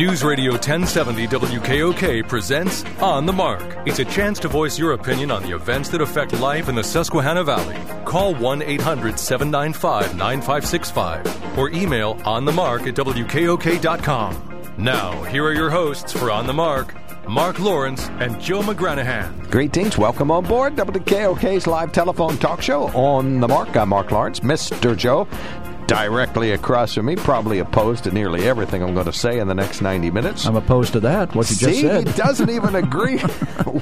News Radio 1070 WKOK presents On the Mark. It's a chance to voice your opinion on the events that affect life in the Susquehanna Valley. Call 1 800 795 9565 or email onthemark at WKOK.com. Now, here are your hosts for On the Mark, Mark Lawrence and Joe McGranahan. Greetings. Welcome on board WKOK's live telephone talk show on the Mark. I'm Mark Lawrence, Mr. Joe directly across from me, probably opposed to nearly everything I'm going to say in the next 90 minutes. I'm opposed to that. What you See, just said. he doesn't even agree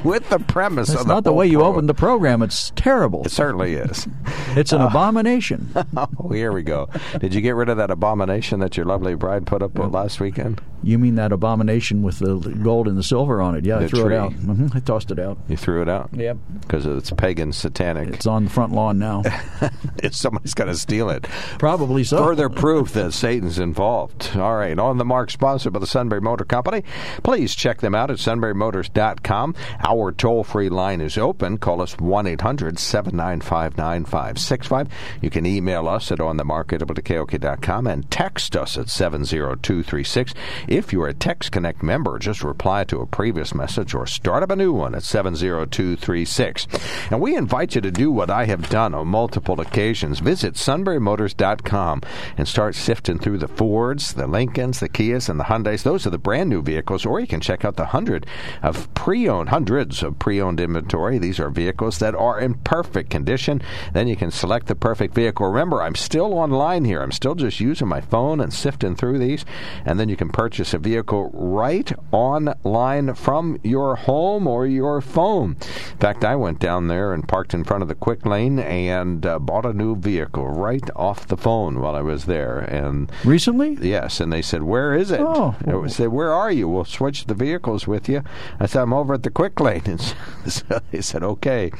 with the premise That's of the not the way you program. opened the program. It's terrible. It certainly is. It's an uh, abomination. Oh, here we go. Did you get rid of that abomination that your lovely bride put up last weekend? You mean that abomination with the gold and the silver on it? Yeah, I threw tree. it out. hmm I tossed it out. You threw it out? Yep. Because it's pagan satanic. It's on the front lawn now. Somebody's got to steal it. Probably so. Further proof that Satan's involved. All right, on the mark, sponsored by the Sunbury Motor Company. Please check them out at sunburymotors.com. Our toll free line is open. Call us 1 800 795 9565. You can email us at onthemark@wkok.com and text us at 70236. If you're a Text Connect member, just reply to a previous message or start up a new one at 70236. And we invite you to do what I have done on multiple occasions. Visit sunburymotors.com and start sifting through the Fords, the Lincolns, the Kias, and the Hyundais. Those are the brand new vehicles, or you can check out the hundred of pre-owned, hundreds of pre-owned inventory. These are vehicles that are in perfect condition. Then you can select the perfect vehicle. Remember, I'm still online here. I'm still just using my phone and sifting through these, and then you can purchase a vehicle right online from your home or your phone. In fact, I went down there and parked in front of the quick lane and uh, bought a new vehicle right off the phone while I was there. And Recently? yes, and they said, "Where is it?" Oh. I was- said, "Where are you? We'll switch the vehicles with you." I said, "I'm over at the quick lane." And so they said, "Okay,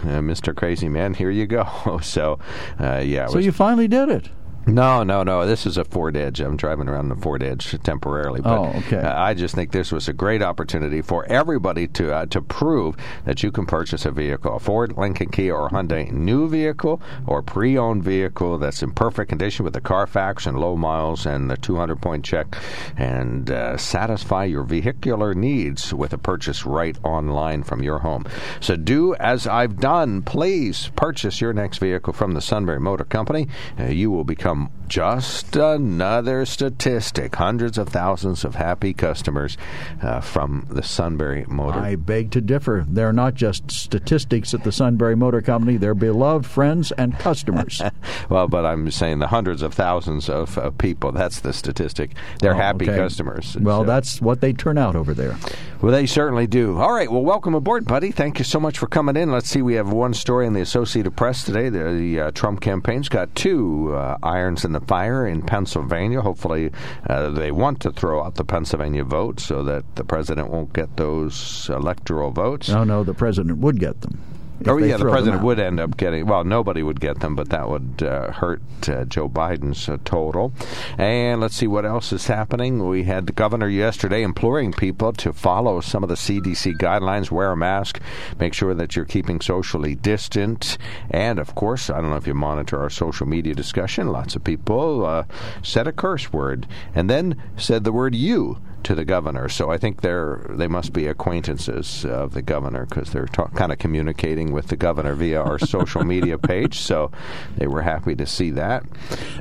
uh, Mr. Crazy Man, here you go." So, uh, yeah. So was- you finally did it. No, no, no. This is a Ford Edge. I'm driving around the Ford Edge temporarily, but Oh, okay. uh, I just think this was a great opportunity for everybody to uh, to prove that you can purchase a vehicle, a Ford, Lincoln, Kia, or Hyundai new vehicle or pre-owned vehicle that's in perfect condition with the Carfax and low miles and the 200 point check, and uh, satisfy your vehicular needs with a purchase right online from your home. So do as I've done. Please purchase your next vehicle from the Sunbury Motor Company. Uh, you will become just another statistic. Hundreds of thousands of happy customers uh, from the Sunbury Motor. I beg to differ. They're not just statistics at the Sunbury Motor Company. They're beloved friends and customers. well, but I'm saying the hundreds of thousands of uh, people. That's the statistic. They're Oh, happy okay. customers. Well, So- that's what they turn out over there. Well, they certainly do. All right. Well, welcome aboard, buddy. Thank you so much for coming in. Let's see. We have one story in the Associated Press today. The, the uh, Trump campaign's got two uh, irons in the fire in Pennsylvania. Hopefully, uh, they want to throw out the Pennsylvania vote so that the president won't get those electoral votes. No, no, the president would get them. Oh yeah, the president would end up getting. Well, nobody would get them, but that would uh, hurt uh, Joe Biden's uh, total. And let's see what else is happening. We had the governor yesterday imploring people to follow some of the CDC guidelines: wear a mask, make sure that you're keeping socially distant, and of course, I don't know if you monitor our social media discussion. Lots of people uh, said a curse word and then said the word "you." To the governor. So I think they're they must be acquaintances of the governor because they're ta- kind of communicating with the governor via our social media page. So they were happy to see that.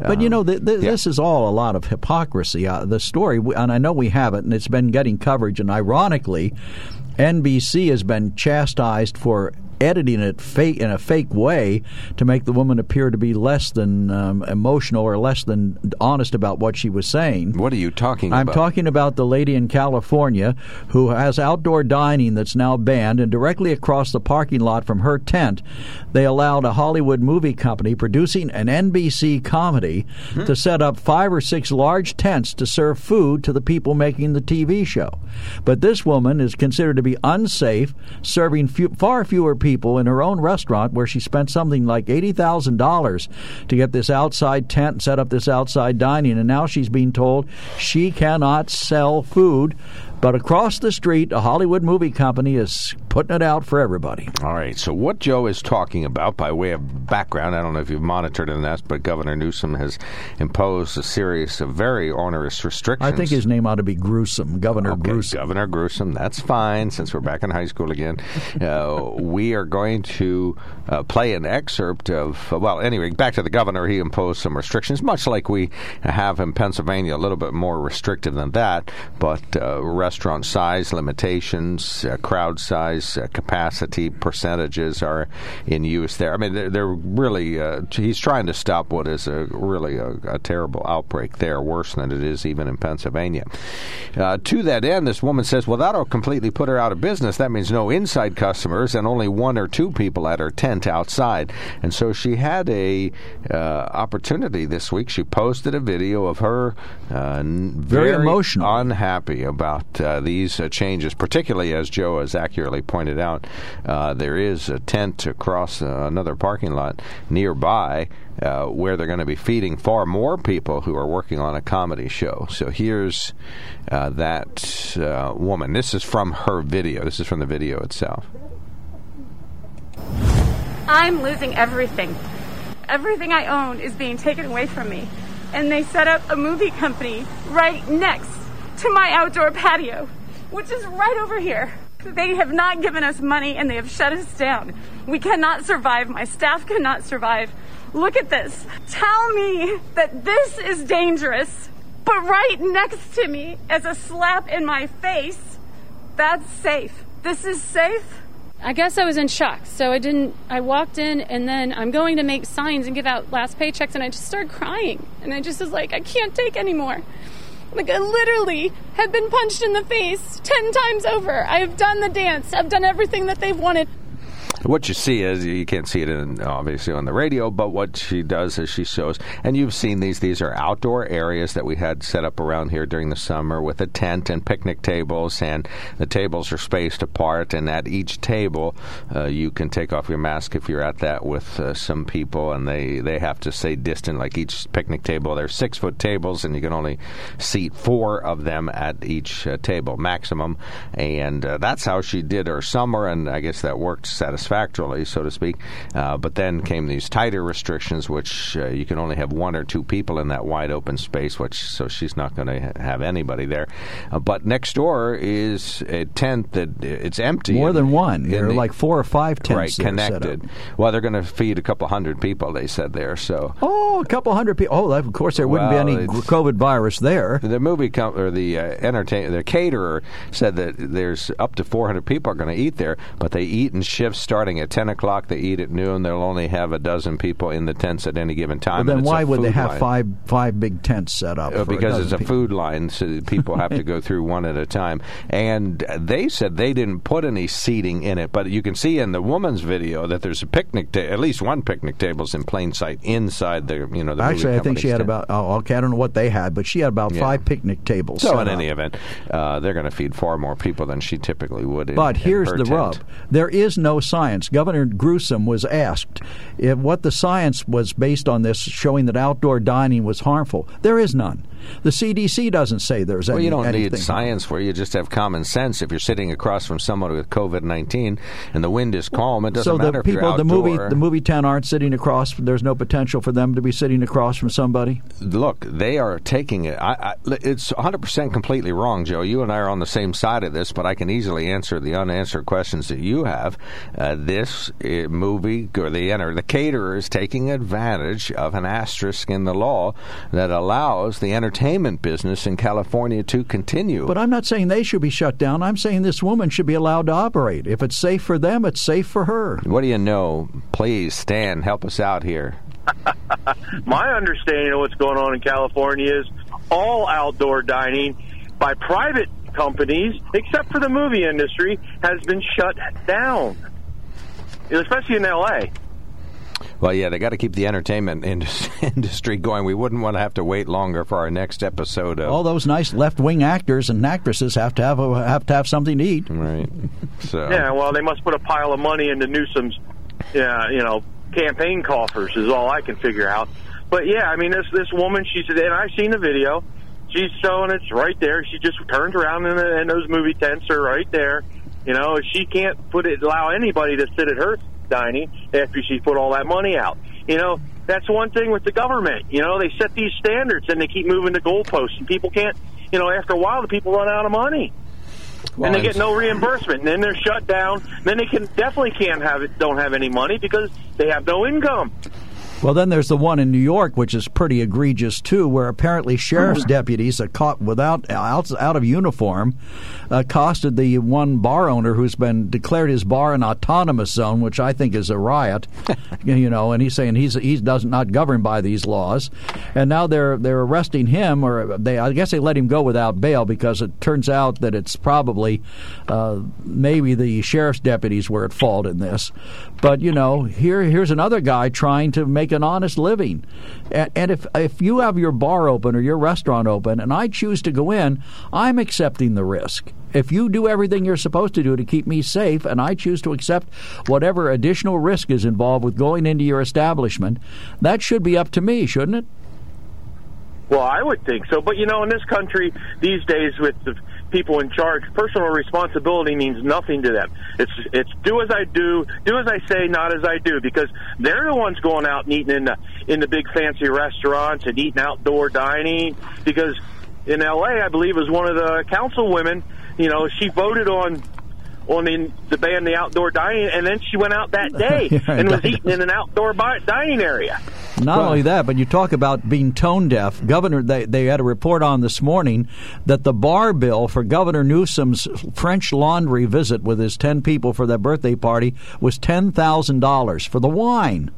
But you know, th- th- yeah. this is all a lot of hypocrisy. Uh, the story, and I know we have it, and it's been getting coverage. And ironically, NBC has been chastised for editing it fake in a fake way to make the woman appear to be less than um, emotional or less than honest about what she was saying. What are you talking about? I'm talking about the lady in California who has outdoor dining that's now banned, and directly across the parking lot from her tent, they allowed a Hollywood movie company producing an NBC comedy Hmm. to set up five or six large tents to serve food to the people making the TV show. But this woman is considered to be unsafe, serving few, far fewer people people in her own restaurant where she spent something like $80,000 to get this outside tent and set up this outside dining. And now she's being told she cannot sell food but across the street, a Hollywood movie company is putting it out for everybody. All right. So, what Joe is talking about, by way of background, I don't know if you've monitored it in that, but Governor Newsom has imposed a series of very onerous restrictions. I think his name ought to be Gruesome, Governor okay, Gruesome. Governor Gruesome. That's fine, since we're back in high school again. Uh, we are going to uh, play an excerpt of, well, anyway, back to the governor. He imposed some restrictions, much like we have in Pennsylvania, a little bit more restrictive than that, but uh, restaurant size limitations, uh, crowd size, uh, capacity percentages are in use there. I mean, they're, they're really, uh, he's trying to stop what is a really a, a, terrible outbreak there, worse than it is even in Pennsylvania. Uh, to that end, this woman says, well, that'll completely put her out of business. That means no inside customers and only one or two people at her tent outside. And so she had a uh, opportunity this week. She posted a video of her very, very emotional, unhappy about uh, these uh, changes, particularly as Joe has accurately pointed out. Uh, there is a tent across uh, another parking lot nearby uh, where they're going to be feeding far more people who are working on a comedy show. So here's that woman. This is from her video. This is from the video itself. I'm losing everything. Everything I own is being taken away from me. And they set up a movie company right next to my outdoor patio, which is right over here. They have not given us money and they have shut us down. We cannot survive. My staff cannot survive. Look at this. Tell me that this is dangerous, but right next to me as a slap in my face, that's safe. This is safe. I guess I was in shock. So I didn't, I walked in and then I'm going to make signs and give out last paychecks and I just started crying. And I just was like, I can't take anymore. Like I literally have been punched in the face 10 times over. I have done the dance. I've done everything that they've wanted. What you see is you can't see it in, obviously on the radio, but what she does is she shows, and you've seen these. These are outdoor areas that we had set up around here during the summer with a tent and picnic tables, and the tables are spaced apart. And at each table, uh, you can take off your mask if you're at that with uh, some people, and they they have to stay distant. Like each picnic table, they're six foot tables, and you can only seat four of them at each uh, table maximum. And uh, that's how she did her summer, and I guess that worked satisfactorily satisfactorily, so to speak. Uh, but then came these tighter restrictions, which uh, you can only have one or two people in that wide open space, which so she's not going to ha- have anybody there. Uh, but next door is a tent that it's empty. More than one. There are like four or five tents. Right, connected. Well, they're going to feed a couple hundred people. They said there. So oh, a couple hundred people. Oh, of course there wouldn't well, be any COVID virus there. The movie com- or the uh, entertain the caterer said that there's up to 400 people are going to eat there, but they eat in shifts starting at 10 o'clock. They eat at noon. They'll only have a dozen people in the tents at any given time. Then why would they have line. five five big tents set up? Uh, because it's a people. food line, so people have to go through one at a time. And they said they didn't put any seating in it, but you can see in the woman's video that there's a picnic, table, at least one picnic table's in plain sight inside the you know the Actually, I think she had about oh, okay, I don't know what they had, but she had about Yeah. five picnic tables. So in up. any event, uh, they're going to feed far more people than she typically would. In, But here's her the tent. rub: there is no science. Governor Gruesome was asked if what the science was based on this, showing that outdoor dining was harmful. There is none. The CDC doesn't say there's Well, any. you don't anything need science for it. You just have common sense. If you're sitting across from someone with COVID nineteen and the wind is calm, it doesn't So matter the if you're people, the movie, the movie town aren't sitting across. There's no potential for them to be sitting across from somebody. Look, they are taking it. I, I, it's 100% completely wrong, Joe. You and I are on the same side of this, but I can easily answer the unanswered questions that you have. Uh, this uh, movie, or the enter, the caterer is taking advantage of an asterisk in the law that allows the entertainment business in California to continue. But I'm not saying they should be shut down. I'm saying this woman should be allowed to operate. If it's safe for them, it's safe for her. what do you know? Please, Stan, help us out here. My understanding of what's going on in California is all outdoor dining by private companies, except for the movie industry, has been shut down, especially in L.A. Well, yeah, they got to keep the entertainment industry going. We wouldn't want to have to wait longer for our next episode of all those nice left-wing actors and actresses have to have a, have to have something to eat. Right. So yeah, well, they must put a pile of money into Newsom's, yeah, you know, campaign coffers is all I can figure out. But yeah, I mean, this this woman, she said, and I've seen the video. She's showing it's right there. She just turns around and, and those movie tents are right there. You know, she can't put it allow anybody to sit at her dining after she put all that money out. You know, that's one thing with the government. You know, they set these standards and they keep moving the goalposts, and people can't. You know, after a while, the people run out of money. Well, and they get no reimbursement. And then they're shut down. Then they can definitely can't have it. Don't have any money because they have no income. Well, then there's the one in New York, which is pretty egregious too, where apparently sheriff's deputies are caught without out, out of uniform, uh, accosted the one bar owner who's been declared his bar an autonomous zone, which I think is a riot. you know, and he's saying he's he does not govern by these laws, and now they're they're arresting him, or they I guess they let him go without bail because it turns out that it's probably uh, maybe the sheriff's deputies were at fault in this. But you know, here here's another guy trying to make an honest living. And, and if if you have your bar open or your restaurant open, and I choose to go in, I'm accepting the risk. If you do everything you're supposed to do to keep me safe, and I choose to accept whatever additional risk is involved with going into your establishment, that should be up to me, shouldn't it? Well, I would think so. But you know, in this country these days, with the people in charge, personal responsibility means nothing to them. It's it's do as I do, do as I say, not as I do, because they're the ones going out and eating in the in the big fancy restaurants and eating outdoor dining. Because in L.A., I believe, was one of the council women. You know, she voted on on the, the ban the outdoor dining, and then she went out that day yeah, and was eating in an outdoor dining area. Not well, only that, but you talk about being tone deaf. Governor, they, they had a report on this morning that the bar bill for Governor Newsom's French Laundry visit with his 10 people for their birthday party was $10,000 for the wine.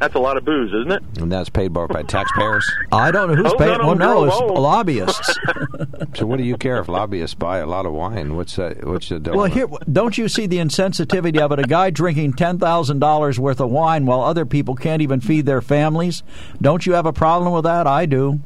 That's a lot of booze, isn't it? And that's paid by, by taxpayers? I don't know who's oh, paying. No, no, well, no, it's oh. lobbyists. so, what do you care if lobbyists buy a lot of wine? What's that? What's the Well, here, don't you see the insensitivity of it? A guy drinking ten thousand dollars worth of wine while other people can't even feed their families. Don't you have a problem with that? I do.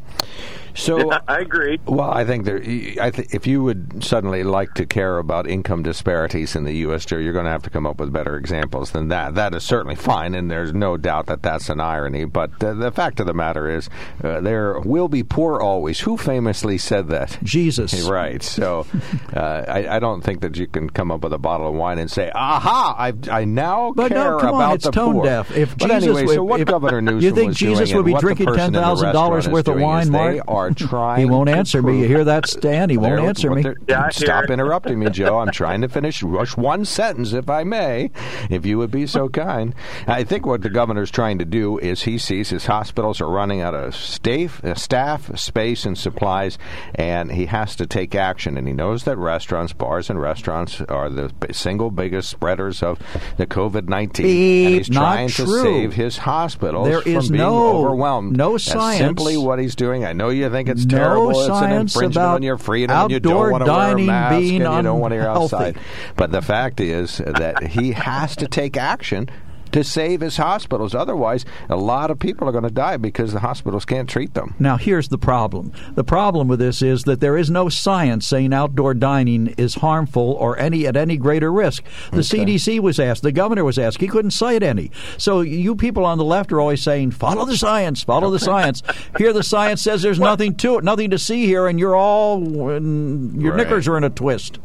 So yeah, I agree. Well, I think there. I th- if you would suddenly like to care about income disparities in the U.S., Joe, you're going to have to come up with better examples than that. That is certainly fine, and there's no doubt that that's an irony. But uh, the fact of the matter is, uh, there will be poor always. Who famously said that? Jesus. Right. So, uh, I, I, don't think that you can come up with a bottle of wine and say, "Aha! I, I now but care no, come about on, it's the tone poor." deaf. If but Jesus, anyway, so what if, Governor Newsom you think was Jesus doing would be drinking ten thousand dollars worth of wine, Mark? They are trying. He won't answer me. You hear that, Stan? He won't answer me. Yeah, Stop interrupting me, Joe. I'm trying to finish rush one sentence, if I may, if you would be so kind. I think what the governor's trying to do is he sees his hospitals are running out of staff, uh, staff, space, and supplies, and he has to take action. And he knows that restaurants, bars, and restaurants are the single biggest spreaders of the COVID 19. And he's trying true. to save his hospitals there from is being no, overwhelmed. No That's science. simply what he's doing. I know you think it's no terrible. It's an science infringement about on your freedom and you outdoor don't want to wear a dining mask and being you don't want to unhealthy. outside. But the fact is that he has to take action to save his hospitals. Otherwise, a lot of people are going to die because the hospitals can't treat them. Now, here's the problem. The problem with this is that there is no science saying outdoor dining is harmful or any at any greater risk. The okay. CDC was asked, the governor was asked, he couldn't cite any. So you people on the left are always saying, "Follow the science, follow the science." Here, the science says there's nothing to it, nothing to see here, and you're all your right. knickers are in a twist.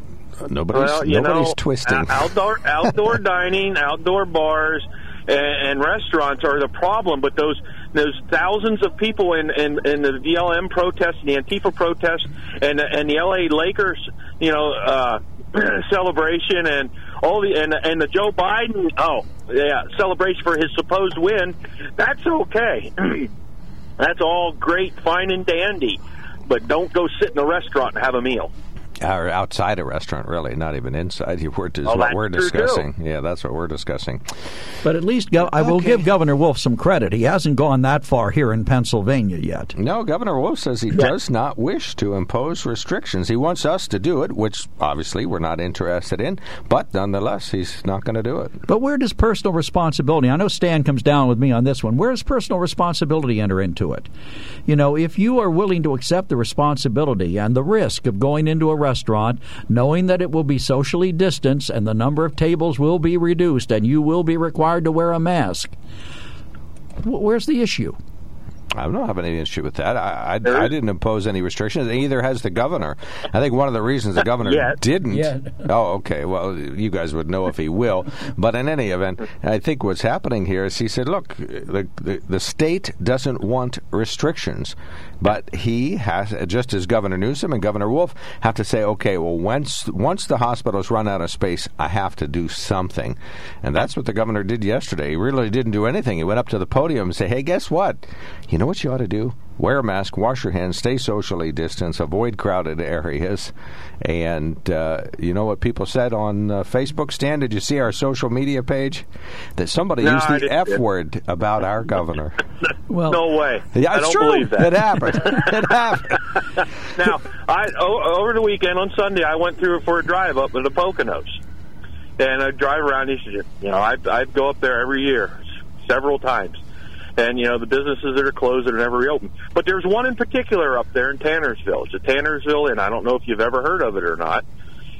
Nobody's, well, nobody's know, twisting. Outdoor outdoor dining, outdoor bars, and, and restaurants are the problem. But those those thousands of people in, in, in the BLM protest, the Antifa protest, and and the LA Lakers, you know, uh, celebration, and all the and and the Joe Biden, oh yeah, celebration for his supposed win. That's okay. that's all great, fine and dandy. But don't go sit in a restaurant and have a meal. Or outside a restaurant, really, not even inside. Your word is Oh, what we're true, too. discussing. Yeah, that's what we're discussing. But at least go- I will Okay. give Governor Wolf some credit. He hasn't gone that far here in Pennsylvania yet. No, Governor Wolf says he does not wish to impose restrictions. He wants us to do it, which obviously we're not interested in, but nonetheless, he's not going to do it. But where does personal responsibility? I know Stan comes down with me on this one. Where does personal responsibility enter into it? You know, if you are willing to accept the responsibility and the risk of going into a restaurant, knowing that it will be socially distanced and the number of tables will be reduced and you will be required to wear a mask, where's the issue? I don't have any issue with that. I, I, I didn't impose any restrictions. Either has the governor. I think one of the reasons the governor Yet. didn't. Yet. Oh, okay. Well, you guys would know if he will. But in any event, I think what's happening here is he said, look, the, the, the state doesn't want restrictions. But he has, just as Governor Newsom and Governor Wolf, have to say, okay, well, once once the hospitals run out of space, I have to do something, and that's what the governor did yesterday. He really didn't do anything. He went up to the podium and said, "Hey, guess what? You know what you ought to do? Wear a mask, wash your hands, stay socially distanced, avoid crowded areas." And uh, you know what people said on uh, Facebook? Stan, did you see our social media page that somebody No, used the F word about our governor? Well, No way. Yeah, I it's don't true. believe that. It happened. it happened. Now, I o- over the weekend on Sunday, I went through for a drive up to the Poconos, and I drive around. He said, you know, I'd, I'd go up there every year, several times, and you know the businesses that are closed that are never reopened. But there's one in particular up there in Tannersville. It's a Tannersville, and I don't know if you've ever heard of it or not.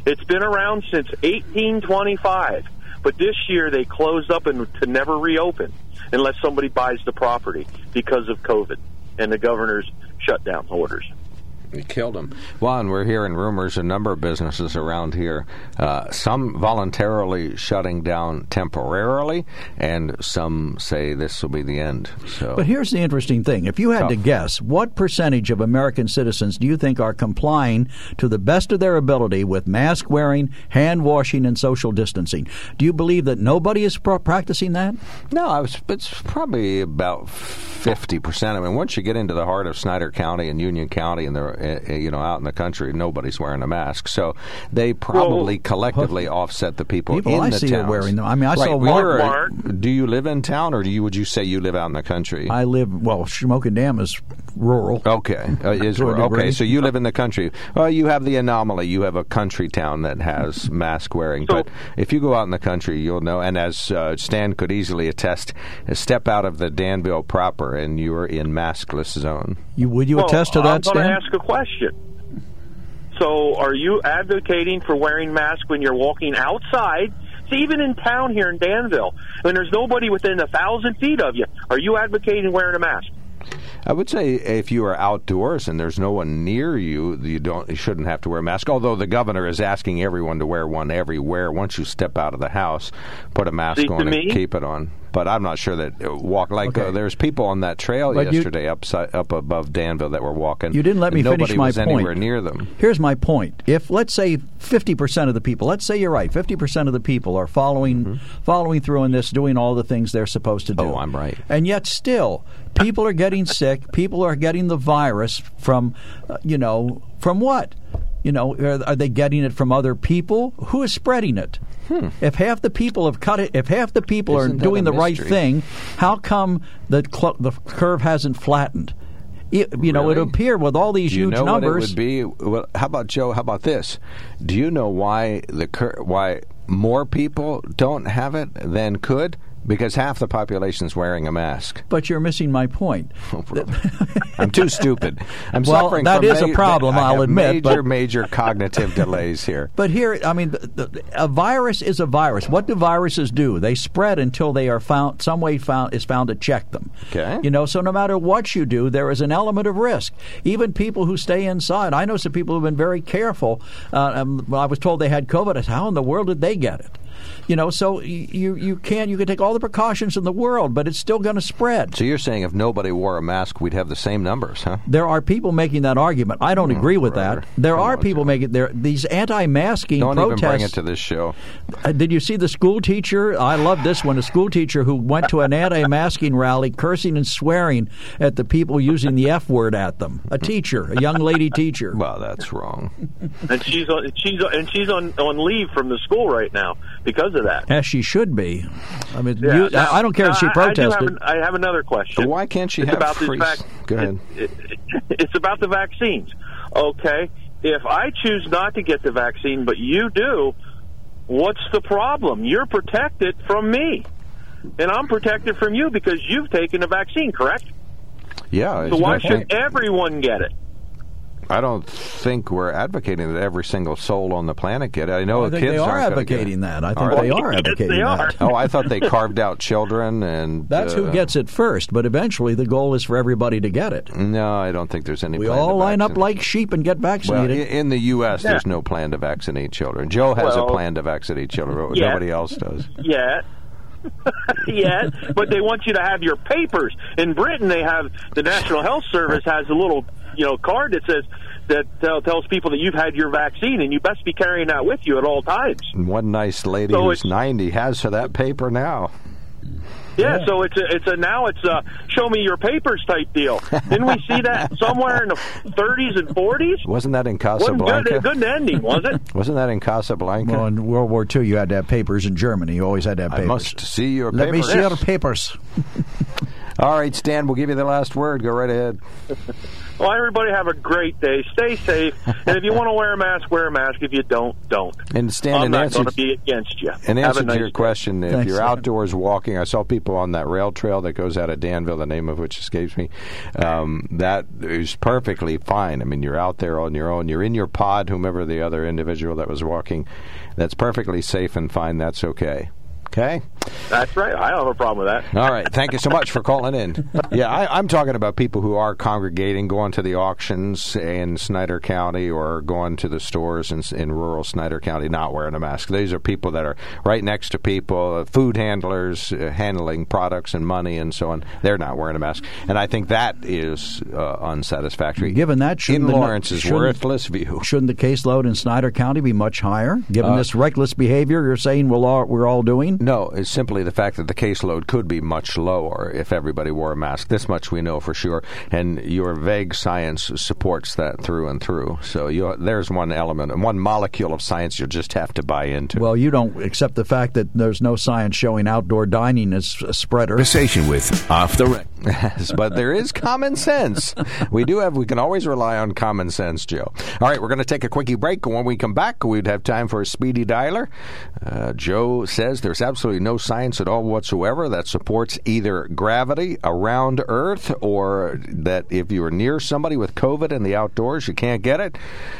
It's been around since 1825, but this year they closed up and to never reopen unless somebody buys the property because of COVID and the governor's shutdown orders. You killed him. Well, and we're hearing rumors a number of businesses around here, uh, some voluntarily shutting down temporarily, and some say this will be the end. So, But here's the interesting thing. If you had to guess, what percentage of American citizens do you think are complying to the best of their ability with mask wearing, hand washing, and social distancing? Do you believe that nobody is pro- practicing that? no, I was, it's probably about fifty percent. I mean, once you get into the heart of Snyder County and Union County, and they're uh, you know out in the country, nobody's wearing a mask. So they probably collectively offset the people, People in I the see are towns. wearing them. I mean, I right, saw we're- Walmart. Do you live in town, or do you would you say you live out in the country? I live well. Smoking Dam is rural. Okay, uh, is To a okay. So you live in the country. Well, you have the anomaly. You have a country town that has mask wearing. So- but if you go out in the country, you'll know. And as uh, Stan could easily attest, step out of the Danville proper, and you are in maskless zone. You would you Well, attest to I'm that, going to Stan? Question. So, are you advocating for wearing masks when you're walking outside? See, even in town here in Danville, when there's nobody within a thousand feet of you, are you advocating wearing a mask? I would say if you are outdoors and there's no one near you, you don't you shouldn't have to wear a mask. Although the governor is asking everyone to wear one everywhere. Once you step out of the house, put a mask See, on and me- keep it on. But I'm not sure that uh, walk like Okay. uh, there's people on that trail But you- yesterday upside, up above Danville that were walking. You didn't let me finish my was point. anywhere near them. Here's my point. If let's say 50% of the people, let's say you're right, 50% of the people are following following through on this, doing all the things they're supposed to do. Mm-hmm. Oh, I'm right. And yet still, people are getting sick, people are getting the virus from uh, you know, from what? You know, are, are they getting it from other people? Who is spreading it? If half the people have cut it, if half the people Hmm. Isn't are doing the right thing, how come the cl- the curve hasn't flattened? It, you know, it Really? appear with all these you huge know numbers. would be? Well, how about Joe? How about this? Do you know why the cur- why more people don't have it than could? Because half the population is wearing a mask. But you're missing my point. I'm too stupid. I'm Well, suffering that from is a problem, I'll admit, Major, but- major cognitive delays here. But here, I mean, the, the, a virus is a virus. What do viruses do? They spread until they are found. Some way found is found to check them. Okay. You know, so no matter what you do, there is an element of risk. Even people who stay inside. I know some people who've been very careful. Uh, um, I was told they had COVID. "How in the world did they get it?" You know, so you you can you can take all the precautions in the world, but it's still going to spread. So you're saying if nobody wore a mask, we'd have the same numbers, huh? There are people making that argument. I don't agree with brother. that. There Come are on, people Joe. making there these anti-masking Don't protests. even bring it to this show. Uh, Did you see the school teacher? I love this one. A school teacher who went to an anti-masking rally, cursing and swearing at the people using the F word at them. A teacher, a young lady teacher. Well, that's wrong. and she's on she's and she's on on leave from the school right now because of that. As she should be. I mean, Yeah, you, now- I don't care if she now, I- I have protested. an- I have another question. Why can't she it's have about free- vac- Go ahead. it- it- it's about the vaccines. Okay, if I choose not to get the vaccine, but you do, what's the problem? You're protected from me, and I'm protected from you because you've taken the vaccine, correct? Yeah. So why should everyone get it? I don't think we're advocating that every single soul on the planet get it. I know I think kids they are aren't get advocating it. that. I think Are they are advocating they are. that. Oh, I thought they carved out children and. That's who uh, gets it first, but eventually the goal is for everybody to get it. No, I don't think there's any. We plan to all line up like sheep and get Well, vaccinated. in the U.S., there's no plan to vaccinate children. Joe has Well, a plan to vaccinate children, but yeah. nobody else does. Yeah. Yet, but they want you to have your papers. In Britain, they have the National Health Service has a little, you know, card that says that tell, tells people that you've had your vaccine, and you best be carrying that with you at all times. And one nice lady So who's 90 has her that paper now. Yeah, Yeah. so it's a it's a now it's a show me your papers type deal. Didn't we see that somewhere in the 30s and 40s? Wasn't that in Wasn't Casablanca? good, good ending, was it? Wasn't that in Casablanca? well, in World War II, you had to have papers in Germany. You always had to have I papers. must see your Let me papers. see your papers. All right, Stan, we'll give you the last word. Go right ahead. Well, everybody have a great day. Stay safe, and if you want to wear a mask, wear a mask. If you don't, don't. And Stan, I'm in not going to be against you. And Have answer nice to your day. question, if Thanks, you're Stan. outdoors walking, I saw people on that rail trail that goes out of Danville, the name of which escapes me. Um, that is perfectly fine. I mean, you're out there on your own. You're in your pod, whomever the other individual that was walking. That's perfectly safe and fine. That's okay. Okay? That's right. I don't have a problem with that. All right. Thank you so much for calling in. Yeah, I, I'm talking about people who are congregating, going to the auctions in Snyder County or going to the stores in, in rural Snyder County not wearing a mask. These are people that are right next to people, uh, food handlers uh, handling products and money and so on. They're not wearing a mask. And I think that is uh, unsatisfactory. Given that, in shouldn't the- Lawrence's shouldn't- worthless view. Shouldn't the caseload in Snyder County be much higher, given Uh, this reckless behavior you're saying we'll all, we're all doing? No, it's simply the fact that the caseload could be much lower if everybody wore a mask. This much we know for sure, and your vague science supports that through and through. So you, there's one element, and one molecule of science you'll just have to buy into. Well, you don't accept the fact that there's no science showing outdoor dining is a spreader. Conversation with Off the Record. Yes, but there is common sense. We do have, we can always rely on common sense, Joe. All right, we're going to take a quickie break. And when we come back, we'd have time for a speedy dialer. Uh, Joe says there's absolutely no science at all whatsoever that supports either gravity around Earth or that if you are near somebody with COVID in the outdoors, you can't get it.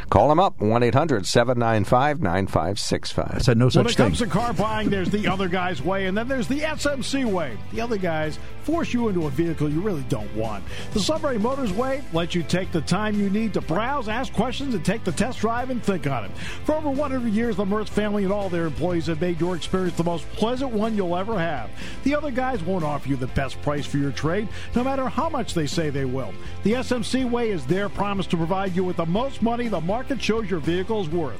Call them up, 1 800 795 I 9565. said no When such it thing. comes to car buying, there's the other guy's way, and then there's the SMC way. The other guys force you into a vehicle you really don't want. The Sunbury Motors way lets you take the time you need to browse, ask questions, and take the test drive and think on it. For over 100 years, the Mertz family and all their employees have made your experience the most pleasant one you'll ever have. The other guys won't offer you the best price for your trade, no matter how much they say they will. The SMC way is their promise to provide you with the most money the market shows your vehicle is worth.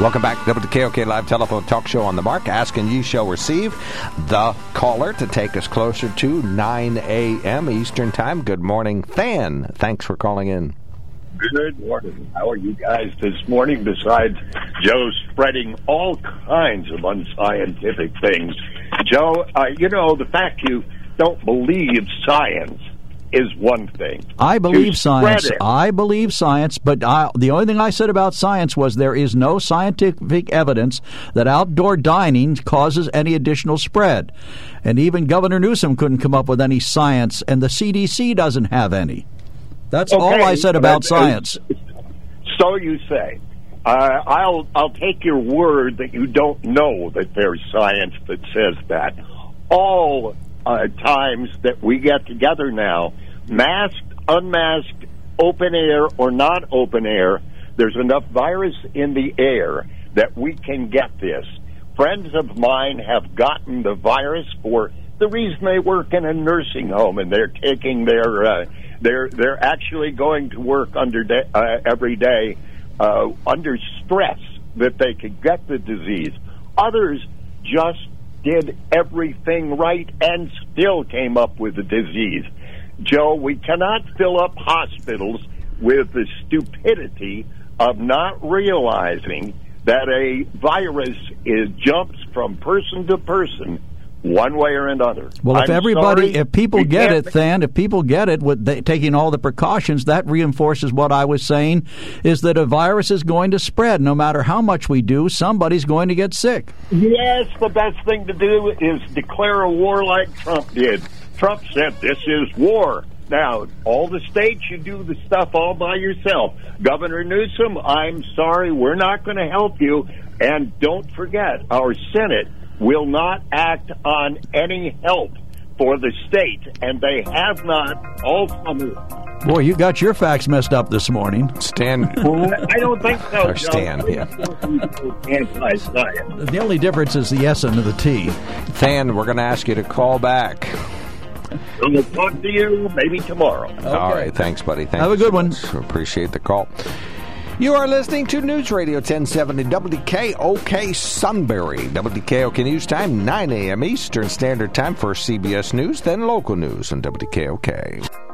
Welcome back to WKOK Live Telephone Talk Show on the Mark. Asking you shall receive the caller to take us closer to 9 a.m. Eastern Time. Good morning, Fan. Thanks for calling in. Good morning. How are you guys this morning? Besides Joe spreading all kinds of unscientific things. Joe, uh, you know, the fact you don't believe science is one thing. I believe science. it- I believe science, but I, the only thing I said about science was there is no scientific evidence that outdoor dining causes any additional spread. And even Governor Newsom couldn't come up with any science, and the CDC doesn't have any. That's all I said about science. So you say. Uh, I'll I'll take your word that you don't know that there's science that says that. All uh, times that we get together now, masked, unmasked, open air or not open air, there's enough virus in the air that we can get this. Friends of mine have gotten the virus for the reason they work in a nursing home and they're taking their uh, they're they're actually going to work under uh, every day uh, under stress that they could get the disease. Others just did everything right and still came up with the disease. Joe, we cannot fill up hospitals with the stupidity of not realizing that a virus is jumps from person to person one way or another. Well, if I'm everybody, sorry, if people get it, then if people get it with they, taking all the precautions, that reinforces what I was saying: is that a virus is going to spread. No matter how much we do, somebody's going to get sick. Yes, the best thing to do is declare a war like Trump did. Trump said this is war. Now, all the states, you do the stuff all by yourself. Governor Newsom, I'm sorry, we're not going to help you. And don't forget, our Senate will not act on any help for the state, and they have not all summer. Boy, you got your facts messed up this morning. Stan, I don't think so. Or Joe. Stan, yeah. The only difference is the S and the T. Stan, we're going to ask you to call back. We'll talk to you maybe tomorrow. All right, thanks, buddy. Thank Have a you so good one. much. Appreciate the call. You are listening to News Radio 1070 WKOK Sunbury. WKOK News Time, 9 a.m. Eastern Standard Time for CBS News, then local news on WKOK.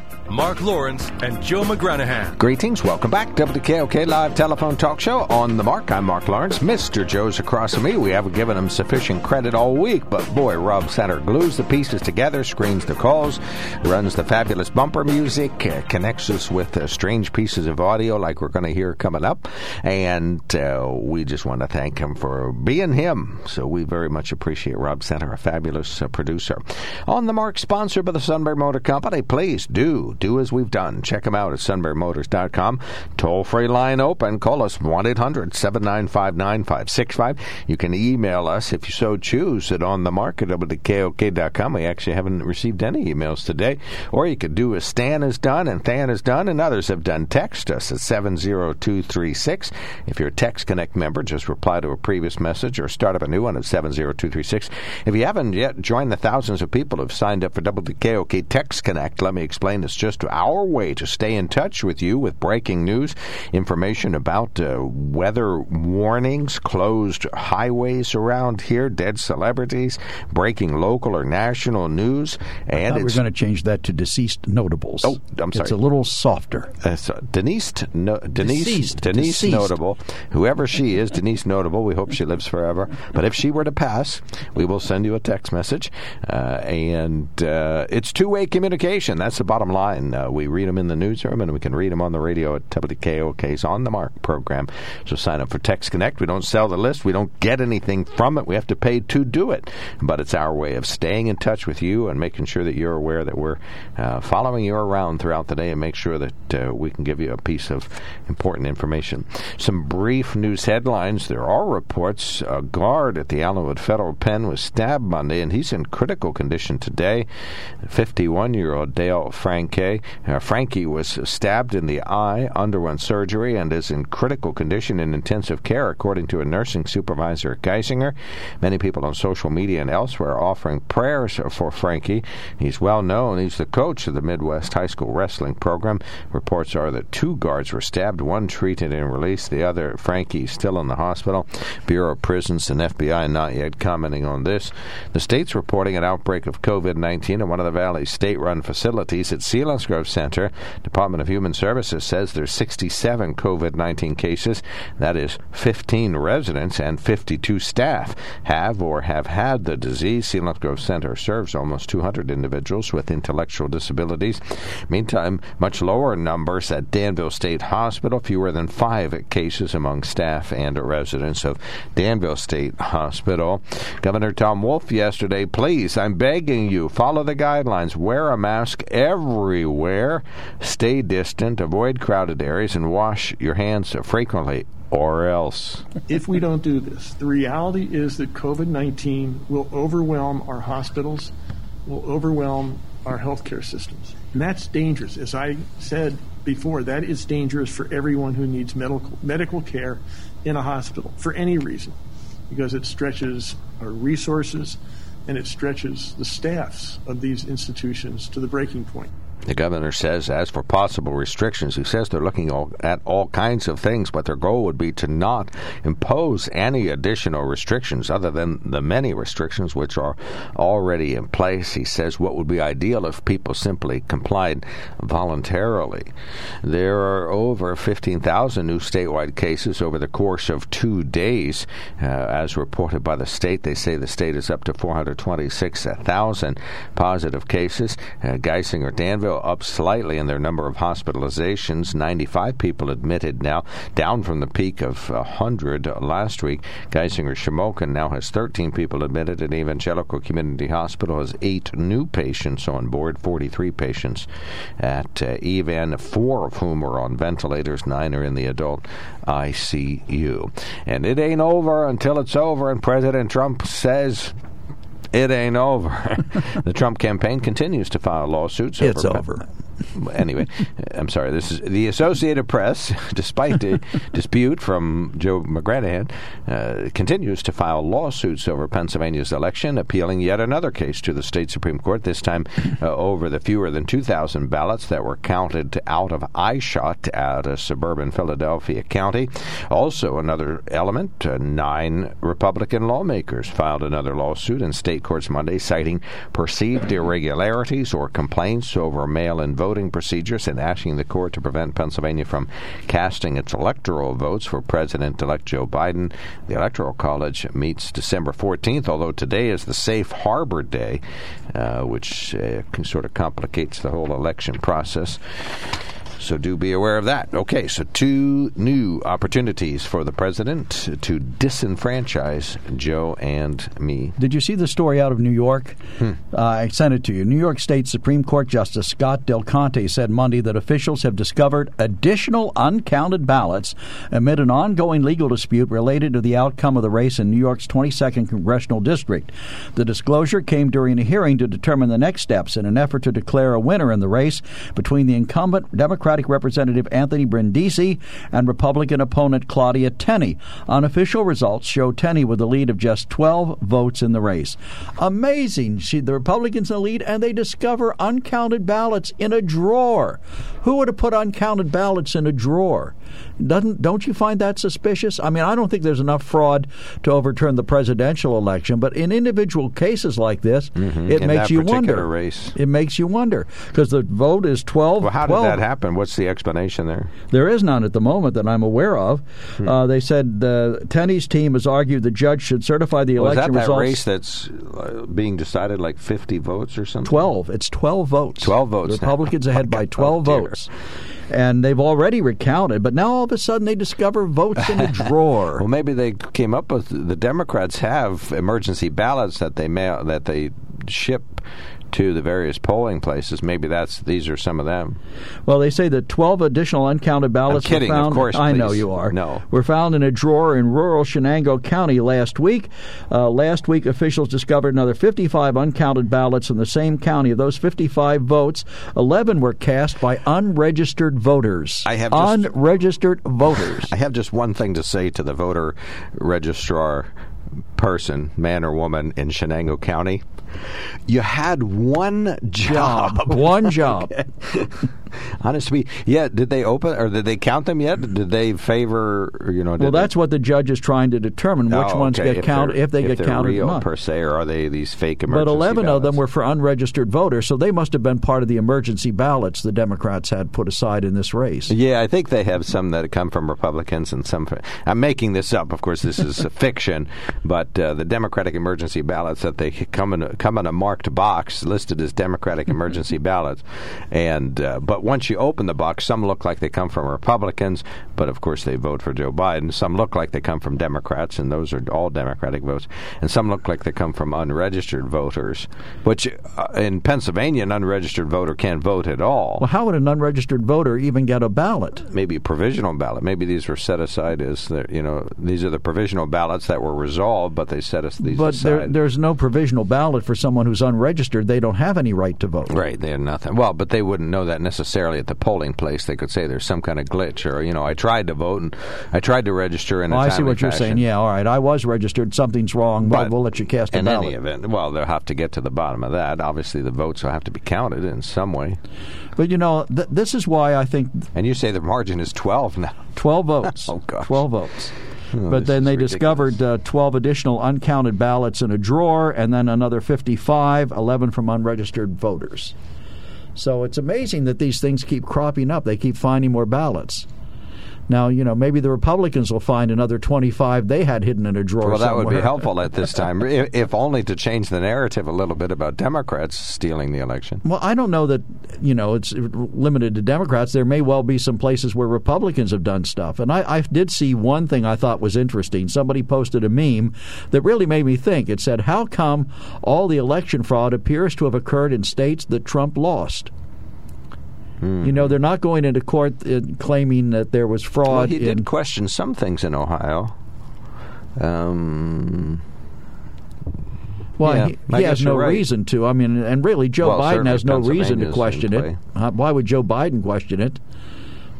Mark Lawrence and Joe McGranahan. Greetings. Welcome back. WKOK Live Telephone Talk Show on the mark. I'm Mark Lawrence. Mr. Joe's across from me. We haven't given him sufficient credit all week, but boy, Rob Center glues the pieces together, screens the calls, runs the fabulous bumper music, uh, connects us with uh, strange pieces of audio like we're going to hear coming up. And uh, we just want to thank him for being him. So we very much appreciate Rob Center, a fabulous uh, producer. On the mark, sponsored by the Sunbury Motor Company. Please do do as we've done. Check them out at sunburymotors.com. Toll free line open. Call us 1 800 795 9565. You can email us if you so choose at on the market over to KOK.com. We actually haven't received any emails today. Or you could do as Stan has done and Than has done and others have done. Text us at 70236. If you're a Text Connect member, just reply to a previous message or start up a new one at 70236. If you haven't yet joined the thousands of people who've signed up for WKOK Text Connect, let me explain. It's just our way to stay in touch with you with breaking news, information about uh, weather warnings, closed highways around here, dead celebrities, breaking local or national news, and we're going to change that to deceased notables. Oh, I'm sorry. It's a little softer. uh, so Denise, no, Denise, Deceased. Denise Deceased. Notable, whoever she is, Denise Notable. We hope she lives forever. But if she were to pass, we will send you a text message, uh, and uh, it's two-way communication. That's the bottom line. Uh, we read them in the newsroom, and we can read them on the radio at WKOK's On the Mark program. So sign up for Text Connect. We don't sell the list. We don't get anything from it. We have to pay to do it. But it's our way of staying in touch with you and making sure that you're aware that we're uh, following you around throughout the day and make sure that uh, we can give you a piece of important information. Some brief news headlines. There are reports a guard at the Allenwood Federal Pen was stabbed Monday, and he's in critical condition today. 51 year old Dale Frank UK. Uh, Frankie was stabbed in the eye, underwent surgery, and is in critical condition in intensive care, according to a nursing supervisor at Geisinger. Many people on social media and elsewhere are offering prayers for Frankie. He's well known. He's the coach of the Midwest High School Wrestling program. Reports are that two guards were stabbed, one treated and released, the other, Frankie, still in the hospital. Bureau of Prisons and FBI not yet commenting on this. The state's reporting an outbreak of COVID 19 in one of the Valley's state run facilities at Selinsgrove Center. Department of Human Services says there's 67 COVID 19 cases. That is 15 residents and 52 staff have or have had the disease. Selinsgrove Center serves almost 200 individuals with intellectual disabilities. Meantime, much lower numbers at Danville State Hospital, fewer than five cases among staff and residents of Danville State Hospital. Governor Tom Wolf yesterday, please, I'm begging you, follow the guidelines. Wear a mask everywhere. Stay distant, avoid crowded areas, and wash your hands frequently or else. If we don't do this, the reality is that COVID 19 will overwhelm our hospitals, will overwhelm our healthcare systems. And that's dangerous. As I said before, that is dangerous for everyone who needs medical, medical care in a hospital for any reason, because it stretches our resources and it stretches the staffs of these institutions to the breaking point. The governor says, as for possible restrictions, he says they're looking all, at all kinds of things, but their goal would be to not impose any additional restrictions other than the many restrictions which are already in place. He says what would be ideal if people simply complied voluntarily. There are over 15,000 new statewide cases over the course of two days, uh, as reported by the state. They say the state is up to 426,000 positive cases. Uh, Geisinger, Danville, up slightly in their number of hospitalizations. 95 people admitted now, down from the peak of 100 last week. Geisinger Shamokin now has 13 people admitted, and Evangelical Community Hospital has eight new patients on board, 43 patients at uh, Evan, four of whom are on ventilators, nine are in the adult ICU. And it ain't over until it's over, and President Trump says it ain't over. the Trump campaign continues to file lawsuits. Over It's over. Anyway, I'm sorry. This is the Associated Press, despite the dispute from Joe McGranahan, uh, continues to file lawsuits over Pennsylvania's election, appealing yet another case to the state Supreme Court. This time uh, over the fewer than 2,000 ballots that were counted out of eyeshot at a suburban Philadelphia county. Also, another element: uh, nine Republican lawmakers filed another lawsuit in state courts Monday, citing perceived irregularities or complaints over mail-in voting procedures and asking the court to prevent Pennsylvania from casting its electoral votes for President-elect Joe Biden. The Electoral College meets December 14th, although today is the Safe Harbor Day, uh, which uh, sort of complicates the whole election process. So do be aware of that. Okay, so two new opportunities for the president to disenfranchise Joe and me. Did you see the story out of New York? Hmm. Uh, I sent it to you. New York State Supreme Court Justice Scott Del Conte said Monday that officials have discovered additional uncounted ballots amid an ongoing legal dispute related to the outcome of the race in New York's 22nd congressional district. The disclosure came during a hearing to determine the next steps in an effort to declare a winner in the race between the incumbent Democratic Representative Anthony Brindisi and Republican opponent Claudia Tenney. Unofficial results show Tenney with a lead of just 12 votes in the race. Amazing. She, the Republicans in the lead, and they discover uncounted ballots in a drawer. Who would have put uncounted ballots in a drawer? Doesn't don't you find that suspicious? I mean, I don't think there's enough fraud to overturn the presidential election, but in individual cases like this, Mm-hmm. it In makes that you wonder. race. It makes you wonder because the vote is 12 Well, how did that happen? What's the explanation there? There is none at the moment that I'm aware of. Hmm. Uh, they said the Tenney's team has argued the judge should certify the Was election that that results. race that's uh, being decided like 50 votes or something? 12. It's 12 votes. 12 votes The. Republicans ahead by 12 dear. votes. And they've already recounted, but now all of a sudden they discover votes in a drawer. Well, maybe they came up with the Democrats have emergency ballots that they mail that they ship to the various polling places. Maybe that's these are some of them. Well, they say that 12 additional uncounted ballots I'm kidding, were of found. course, I know you are. No. Were found in a drawer in rural Chenango County last week. Uh, last week, officials discovered another 55 uncounted ballots in the same county. Of those 55 votes, 11 were cast by unregistered voters. I have just- unregistered voters. I have just one thing to say to the voter registrar person, man or woman in Chenango County. You had one job. One job. One job. Honestly, yeah. Did they open or did they count them yet? Did they favor? You know. Did Well, they- that's what the judge is trying to determine which Oh, ones okay. get counted if they get counted real per se, or are they these fake But emergency 11 of them were for unregistered voters, so they must have been part of the emergency ballots the Democrats had put aside in this race. Yeah, I think they have some that come from Republicans and some. From, I'm making this up. Of course, this is a fiction, but uh, the Democratic emergency ballots that they come in a, come in a marked box listed as Democratic emergency ballots, and uh, but once you open the box, some look like they come from Republicans, but of course they vote for Joe Biden. Some look like they come from Democrats, and those are all Democratic votes, and some look like they come from unregistered voters, which uh, in Pennsylvania, an unregistered voter can't vote at all. Well, how would an unregistered voter even get a ballot? maybe a provisional ballot. Maybe these were set aside as the, you know these are the provisional ballots that were resolved, but they set us these But aside. there, there's no provisional ballot for someone who's unregistered. They don't have any right to vote. Right, they have nothing. Well, but they wouldn't know that necessarily at the polling place. They could say there's some kind of glitch, or you know, I tried to vote and I tried to register in Well, I see what you're fashion. saying. Yeah, all right. I was registered. Something's wrong. Well, But we'll let you cast a in ballot. any event, well, they'll have to get to the bottom of that. Obviously, the votes will have to be counted in some way. But you know, th- this is why I think And you say the margin is 12 now. 12 votes. Oh, gosh. 12 votes. Oh, but then they discovered uh, 12 additional uncounted ballots in a drawer, and then another 55, 11 from unregistered voters. So it's amazing that these things keep cropping up. They keep finding more ballots. Now, you know, maybe the Republicans will find another 25 they had hidden in a drawer Well, that would be helpful at this time, if, if only to change the narrative a little bit about Democrats stealing the election. Well, I don't know that you know it's limited to Democrats. There may well be some places where Republicans have done stuff, and I, I did see one thing I thought was interesting. Somebody posted a meme that really made me think. It said, "How come all the election fraud appears to have occurred in states that Trump lost?" You know, they're not going into court uh, claiming that there was fraud. Well, he in, did question some things in Ohio. Um, Well, Yeah, he, he has no right. reason to. I mean, and really, Joe Well, Biden has no reason to question it. Uh, why would Joe Biden question it?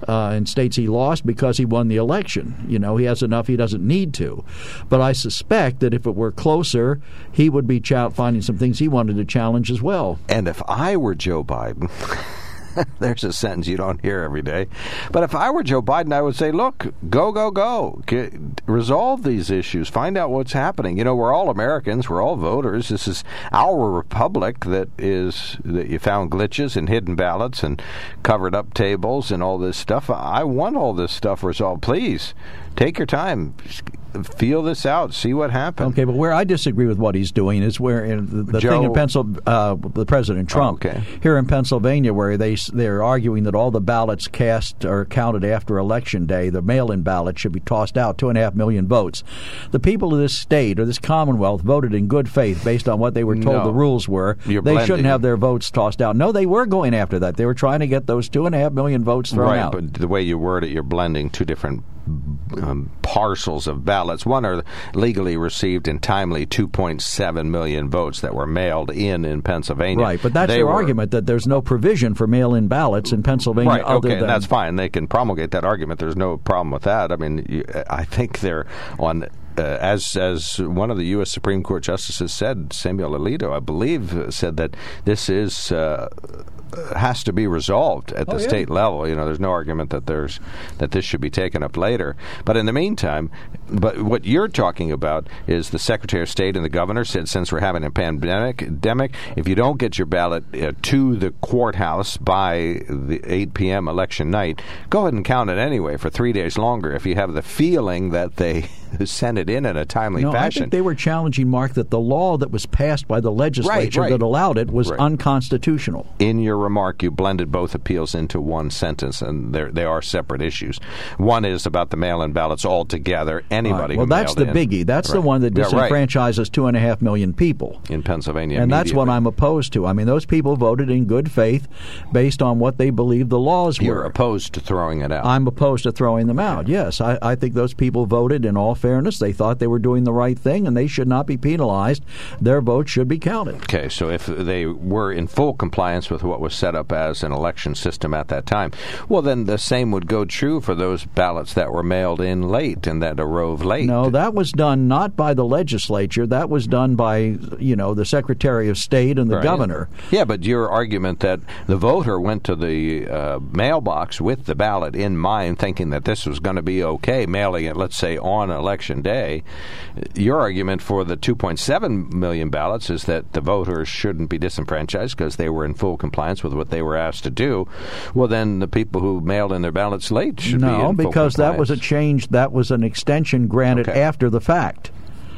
Uh, in states he lost because he won the election. You know, he has enough; he doesn't need to. But I suspect that if it were closer, he would be chal- finding some things he wanted to challenge as well. and if I were Joe Biden, there's a sentence you don't hear every day. But if I were Joe Biden, I would say, look, go, go, go. Get, resolve these issues. Find out what's happening. You know, we're all Americans. We're all voters. This is our republic that is that you found glitches and hidden ballots and covered up tables and all this stuff. I want all this stuff resolved. Please take your time. Feel this out. See what happens. Okay, but where I disagree with what he's doing is where in the, the thing in Pennsylvania, uh, the President Trump Oh, okay. here in Pennsylvania, where they they're arguing that all the ballots cast or counted after election day, the mail-in ballots should be tossed out, two and a half million votes. The people of this state or this Commonwealth voted in good faith based on what they were told No. the rules were. They blending. shouldn't have their votes tossed out. No, they were going after that. They were trying to get those two and a half million votes thrown right, out. but the way you word it, you're blending two different um, parcels of ballots. One are legally received and timely 2.7 million votes that were mailed in in Pennsylvania. Right, but that's They their were- argument that there's no provision for mail-in ballots in Pennsylvania. Right. Okay, than and that's fine. They can promulgate that argument. There's no problem with that. I mean, you, I think they're on. Uh, as as one of the U.S. Supreme Court justices said, Samuel Alito, I believe, uh, said that this is uh, has to be resolved at the Oh, yeah. state level. You know, there's no argument that there's that this should be taken up later. But in the meantime, but what you're talking about is the Secretary of State and the governor said since we're having a pandemic, if you don't get your ballot uh, to the courthouse by the 8 p.m. election night, go ahead and count it anyway for three days longer. If you have the feeling that they sent it in in a timely no, fashion. I think they were challenging, Mark, that the law that was passed by the legislature right. that allowed it was Right. unconstitutional. in your remark, you blended both appeals into one sentence, and they're- separate issues. One is about the mail-in ballots altogether. Anybody Right. Well, that's the in. biggie. That's the one that disenfranchises two and a half million people. in Pennsylvania, And that's what. I'm opposed to. I mean, those people voted in good faith based on what they believed the laws were. You're opposed to throwing it out. I'm opposed to throwing them out. Yes, I, I think those people voted in all fairness. They thought they were doing the right thing, and they should not be penalized. Their vote should be counted. Okay, so if they were in full compliance with what was set up as an election system at that time, well, then the same would go true for those ballots that were mailed in late and that arose late. No, that was done not by the legislature. That was done by you know the Secretary of State and the Right. governor. Yeah, but your argument that the voter went to the uh, mailbox with the ballot in mind, thinking that this was going to be okay, mailing it, let's say, on election day. Your argument for the 2.7 million ballots is that the voters shouldn't be disenfranchised because they were in full compliance with what they were asked to do. Well, then the people who mailed in their ballots late should be No, in full because that was a change. That was an extension granted Okay. after the fact.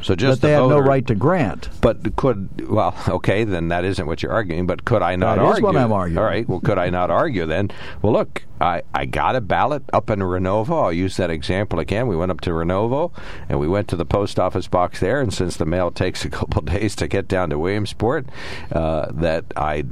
So just they the had no right to grant. But could well, okay, then that isn't what you're arguing. But could I not That is argue? what I'm arguing. All right. Well, could I not argue then? Well, look, I, I got a ballot up in Renovo. I'll use that example again. We went up to Renovo and we went to the post office box there. And since the mail takes a couple days to get down to Williamsport, uh, that I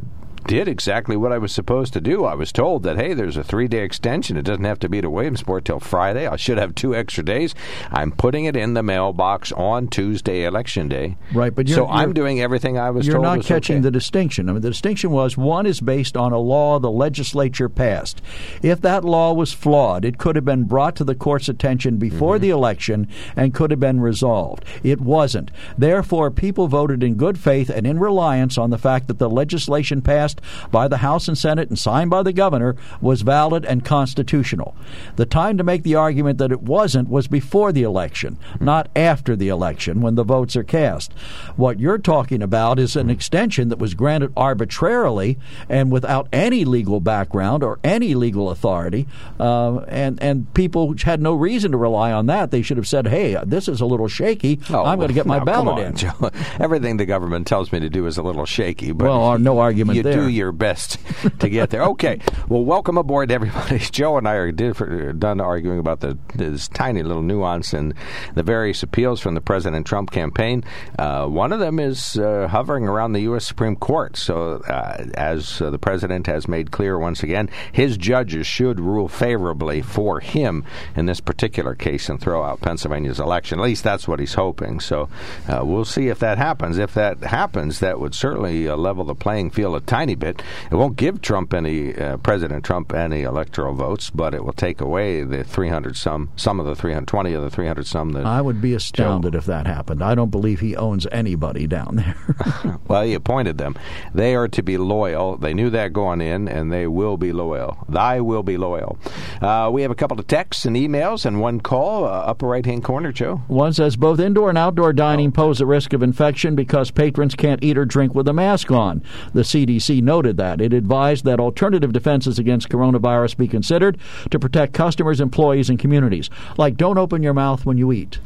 did exactly what I was supposed to do. I was told that hey, there's a three day extension. It doesn't have to be to Williamsport till Friday. I should have two extra days. I'm putting it in the mailbox on Tuesday, election day. Right, but so you're- I'm doing everything I was You're told. not catching okay. the distinction. I mean, the distinction was one is based on a law the legislature passed. If that law was flawed, it could have been brought to the court's attention before Mm-hmm. the election and could have been resolved. It wasn't. Therefore, people voted in good faith and in reliance on the fact that the legislation passed by the House and Senate and signed by the governor was valid and constitutional. The time to make the argument that it wasn't was before the election, not after the election when the votes are cast. What you're talking about is an extension that was granted arbitrarily and without any legal background or any legal authority, uh, and and people had no reason to rely on that. They should have said, "Hey, this is a little shaky. Oh, I'm going to get my now, ballot on, in." Joe. Everything the government tells me to do is a little shaky, but Well, uh, no argument you there. Do your best to get there. Okay, well, welcome aboard, everybody. Joe and I are different, done arguing about the this tiny little nuance in the various appeals from the President Trump campaign. Uh, one of them is uh, hovering around the U.S. Supreme Court. So, uh, as uh, the president has made clear once again, his judges should rule favorably for him in this particular case and throw out Pennsylvania's election. At least that's what he's hoping. So, uh, we'll see if that happens. If that happens, that would certainly uh, level the playing field a tiny bit. It won't give Trump any uh, President Trump any electoral votes, but it will take away the 300 some, some of the 320 of the 300 some that. I would be astounded if that happened. I don't believe he owns anybody down there. well, he appointed them. They are to be loyal. They knew that going in, and they will be loyal. Thy will be loyal. Uh, we have a couple of texts and emails and one call, uh, upper right hand corner, Joe. One says both indoor and outdoor dining pose a risk of infection because patrons can't eat or drink with a mask on. The CDC noted that. It advised that alternative defenses against coronavirus be considered to protect customers, employees, and communities, like don't open your mouth when you eat.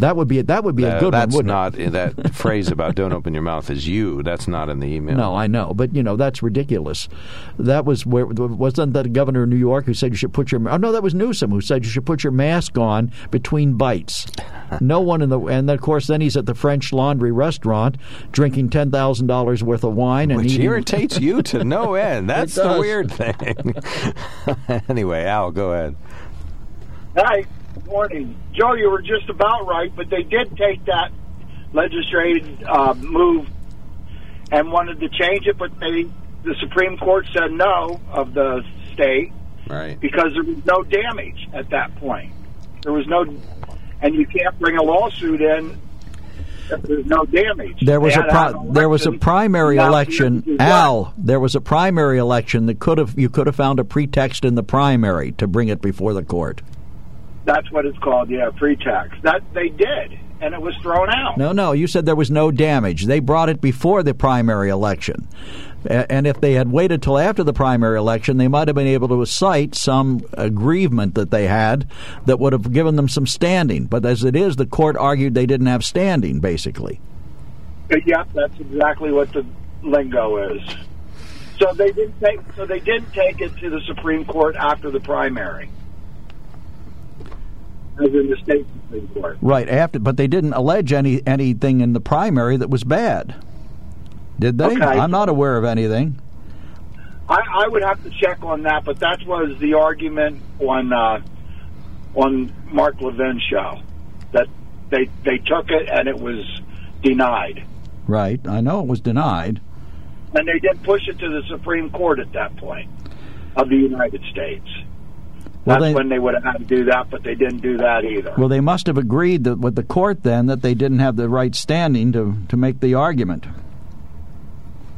That would be that would be a Uh, good that's one, wouldn't not that phrase about "don't open your mouth" is you. That's not in the email. No, I know, but you know that's ridiculous. That was where wasn't that the governor of New York who said you should put your oh no that was Newsom who said you should put your mask on between bites. no one in the and then, of course then he's at the French Laundry restaurant drinking ten thousand dollars worth of wine and Which eating. irritates you to no end. That's the weird thing. anyway, Al, go ahead. Hi, good morning. Joe, you were just about right, but they did take that legislative uh, move and wanted to change it, but they the Supreme Court said no of the state Right. because there was no damage at that point. There was no, and you can't bring a lawsuit in if there's no damage. There was a had to pri- an there was a primary election. Al, there was a primary election that could have you could have found a pretext in the primary to bring it before the court. That's what it's called, yeah, pre-tax. That they did, and it was thrown out. No, no, you said there was no damage. They brought it before the primary election. And if they had waited till after the primary election, they might have been able to cite some aggrievement that they had that would have given them some standing. But as it is, the court argued they didn't have standing, basically. Uh, yep, that's exactly what the lingo is. So they didn't take. So they didn't take it to the Supreme Court after the primary, as in the state Supreme Court. Right after, but they didn't allege any anything in the primary that was bad. Did they? Okay. I'm not aware of anything. I, I would have to check on that, but that was the argument on uh, on Mark Levin's show that they they took it and it was denied, Right. I know it was denied. and they did push it to the Supreme Court at that point of the United States. Well, That's they- when they would have had to do that, but they didn't do that either. Well, they must have agreed that, with the court then that they didn't have the right standing to, to make the argument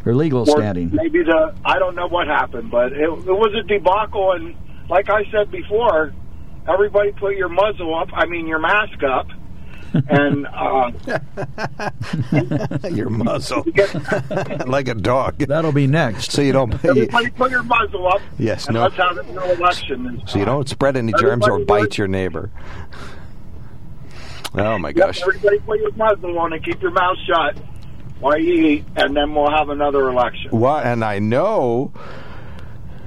or legal Or standing. Maybe the I don't know what happened, but it, it was a debacle. And like I said before, everybody put your muzzle up. I mean your mask up, and uh, Your muzzle, like a dog. That'll be next. So you don't. everybody put your muzzle up. Yes, and no. Let's have no election. So you don't spread any germs or Everybody bite your neighbor. Oh my Yep, gosh! everybody put your muzzle on and keep your mouth shut while you eat, and then we'll have another election. What? And I know,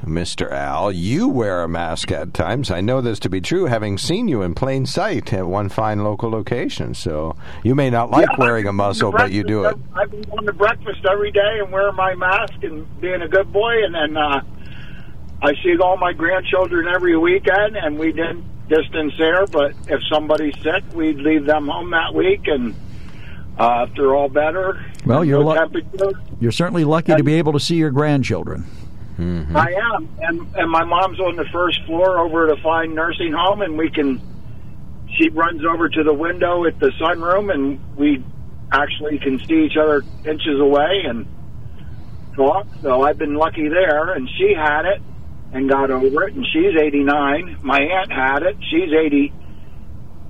Mister Al, you wear a mask at times. I know this to be true, having seen you in plain sight at one fine local location. So you may not like Yeah, wearing a I've muzzle, but you do it. I've been going to breakfast every day and wearing my mask and being a good boy, and then uh, I see all my grandchildren every weekend, and we didn't distance there. But if somebody's sick, we'd leave them home that week, and uh, if they're all better, Well, you're no lu- You're certainly lucky to be able to see your grandchildren. I am, and and my mom's on the first floor over at a fine nursing home, and we can. She runs over to the window at the sunroom, and we actually can see each other inches away and talk. So I've been lucky there, and she had it and got over it, and she's 89. My aunt had it; she's 80.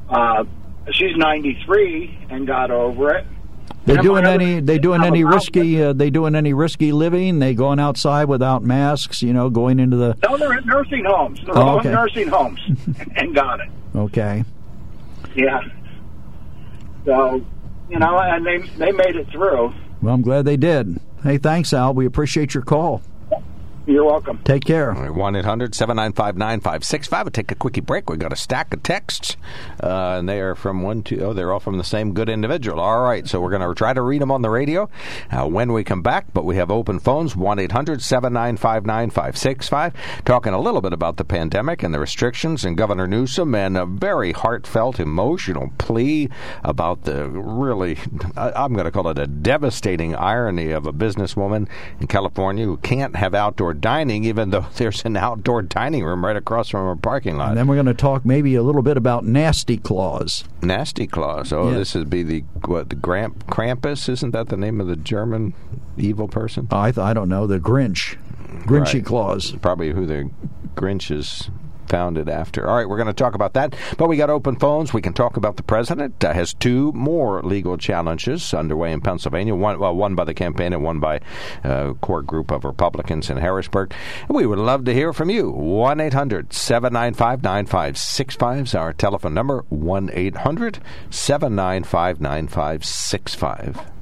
Uh, she's 93 and got over it. They doing any? They doing any risky? Uh, they doing any risky living? They going outside without masks? You know, going into the. No, they're at nursing homes. They're Oh, all okay. in nursing homes and got it. Okay. Yeah. So, you know, and they they made it through. Well, I'm glad they did. Hey, thanks, Al. We appreciate your call. You're welcome. Take care. 1 800 795 9565. We'll take a quickie break. We've got a stack of texts, uh, and they are from one, two, oh, they're all from the same good individual. All right, so we're going to try to read them on the radio uh, when we come back, but we have open phones 1 800 795 9565. Talking a little bit about the pandemic and the restrictions, and Governor Newsom, and a very heartfelt, emotional plea about the really, I- I'm going to call it a devastating irony of a businesswoman in California who can't have outdoor dining, even though there's an outdoor dining room right across from her parking lot. And then we're going to talk maybe a little bit about nasty claws. Nasty Claus. Oh, Yeah. this would be the what the Gramp, Krampus? Isn't that the name of the German evil person? I th- I don't know the Grinch, Grinchy Right. claws. Probably who the Grinch is founded after. All right, we're going to talk about that. But we got open phones. We can talk about the president. Uh, has two more legal challenges underway in Pennsylvania. One, well, one by the campaign and one by a core group of Republicans in Harrisburg. And we would love to hear from you. 1 800 795 9565 is our telephone number. 1 800 795 9565.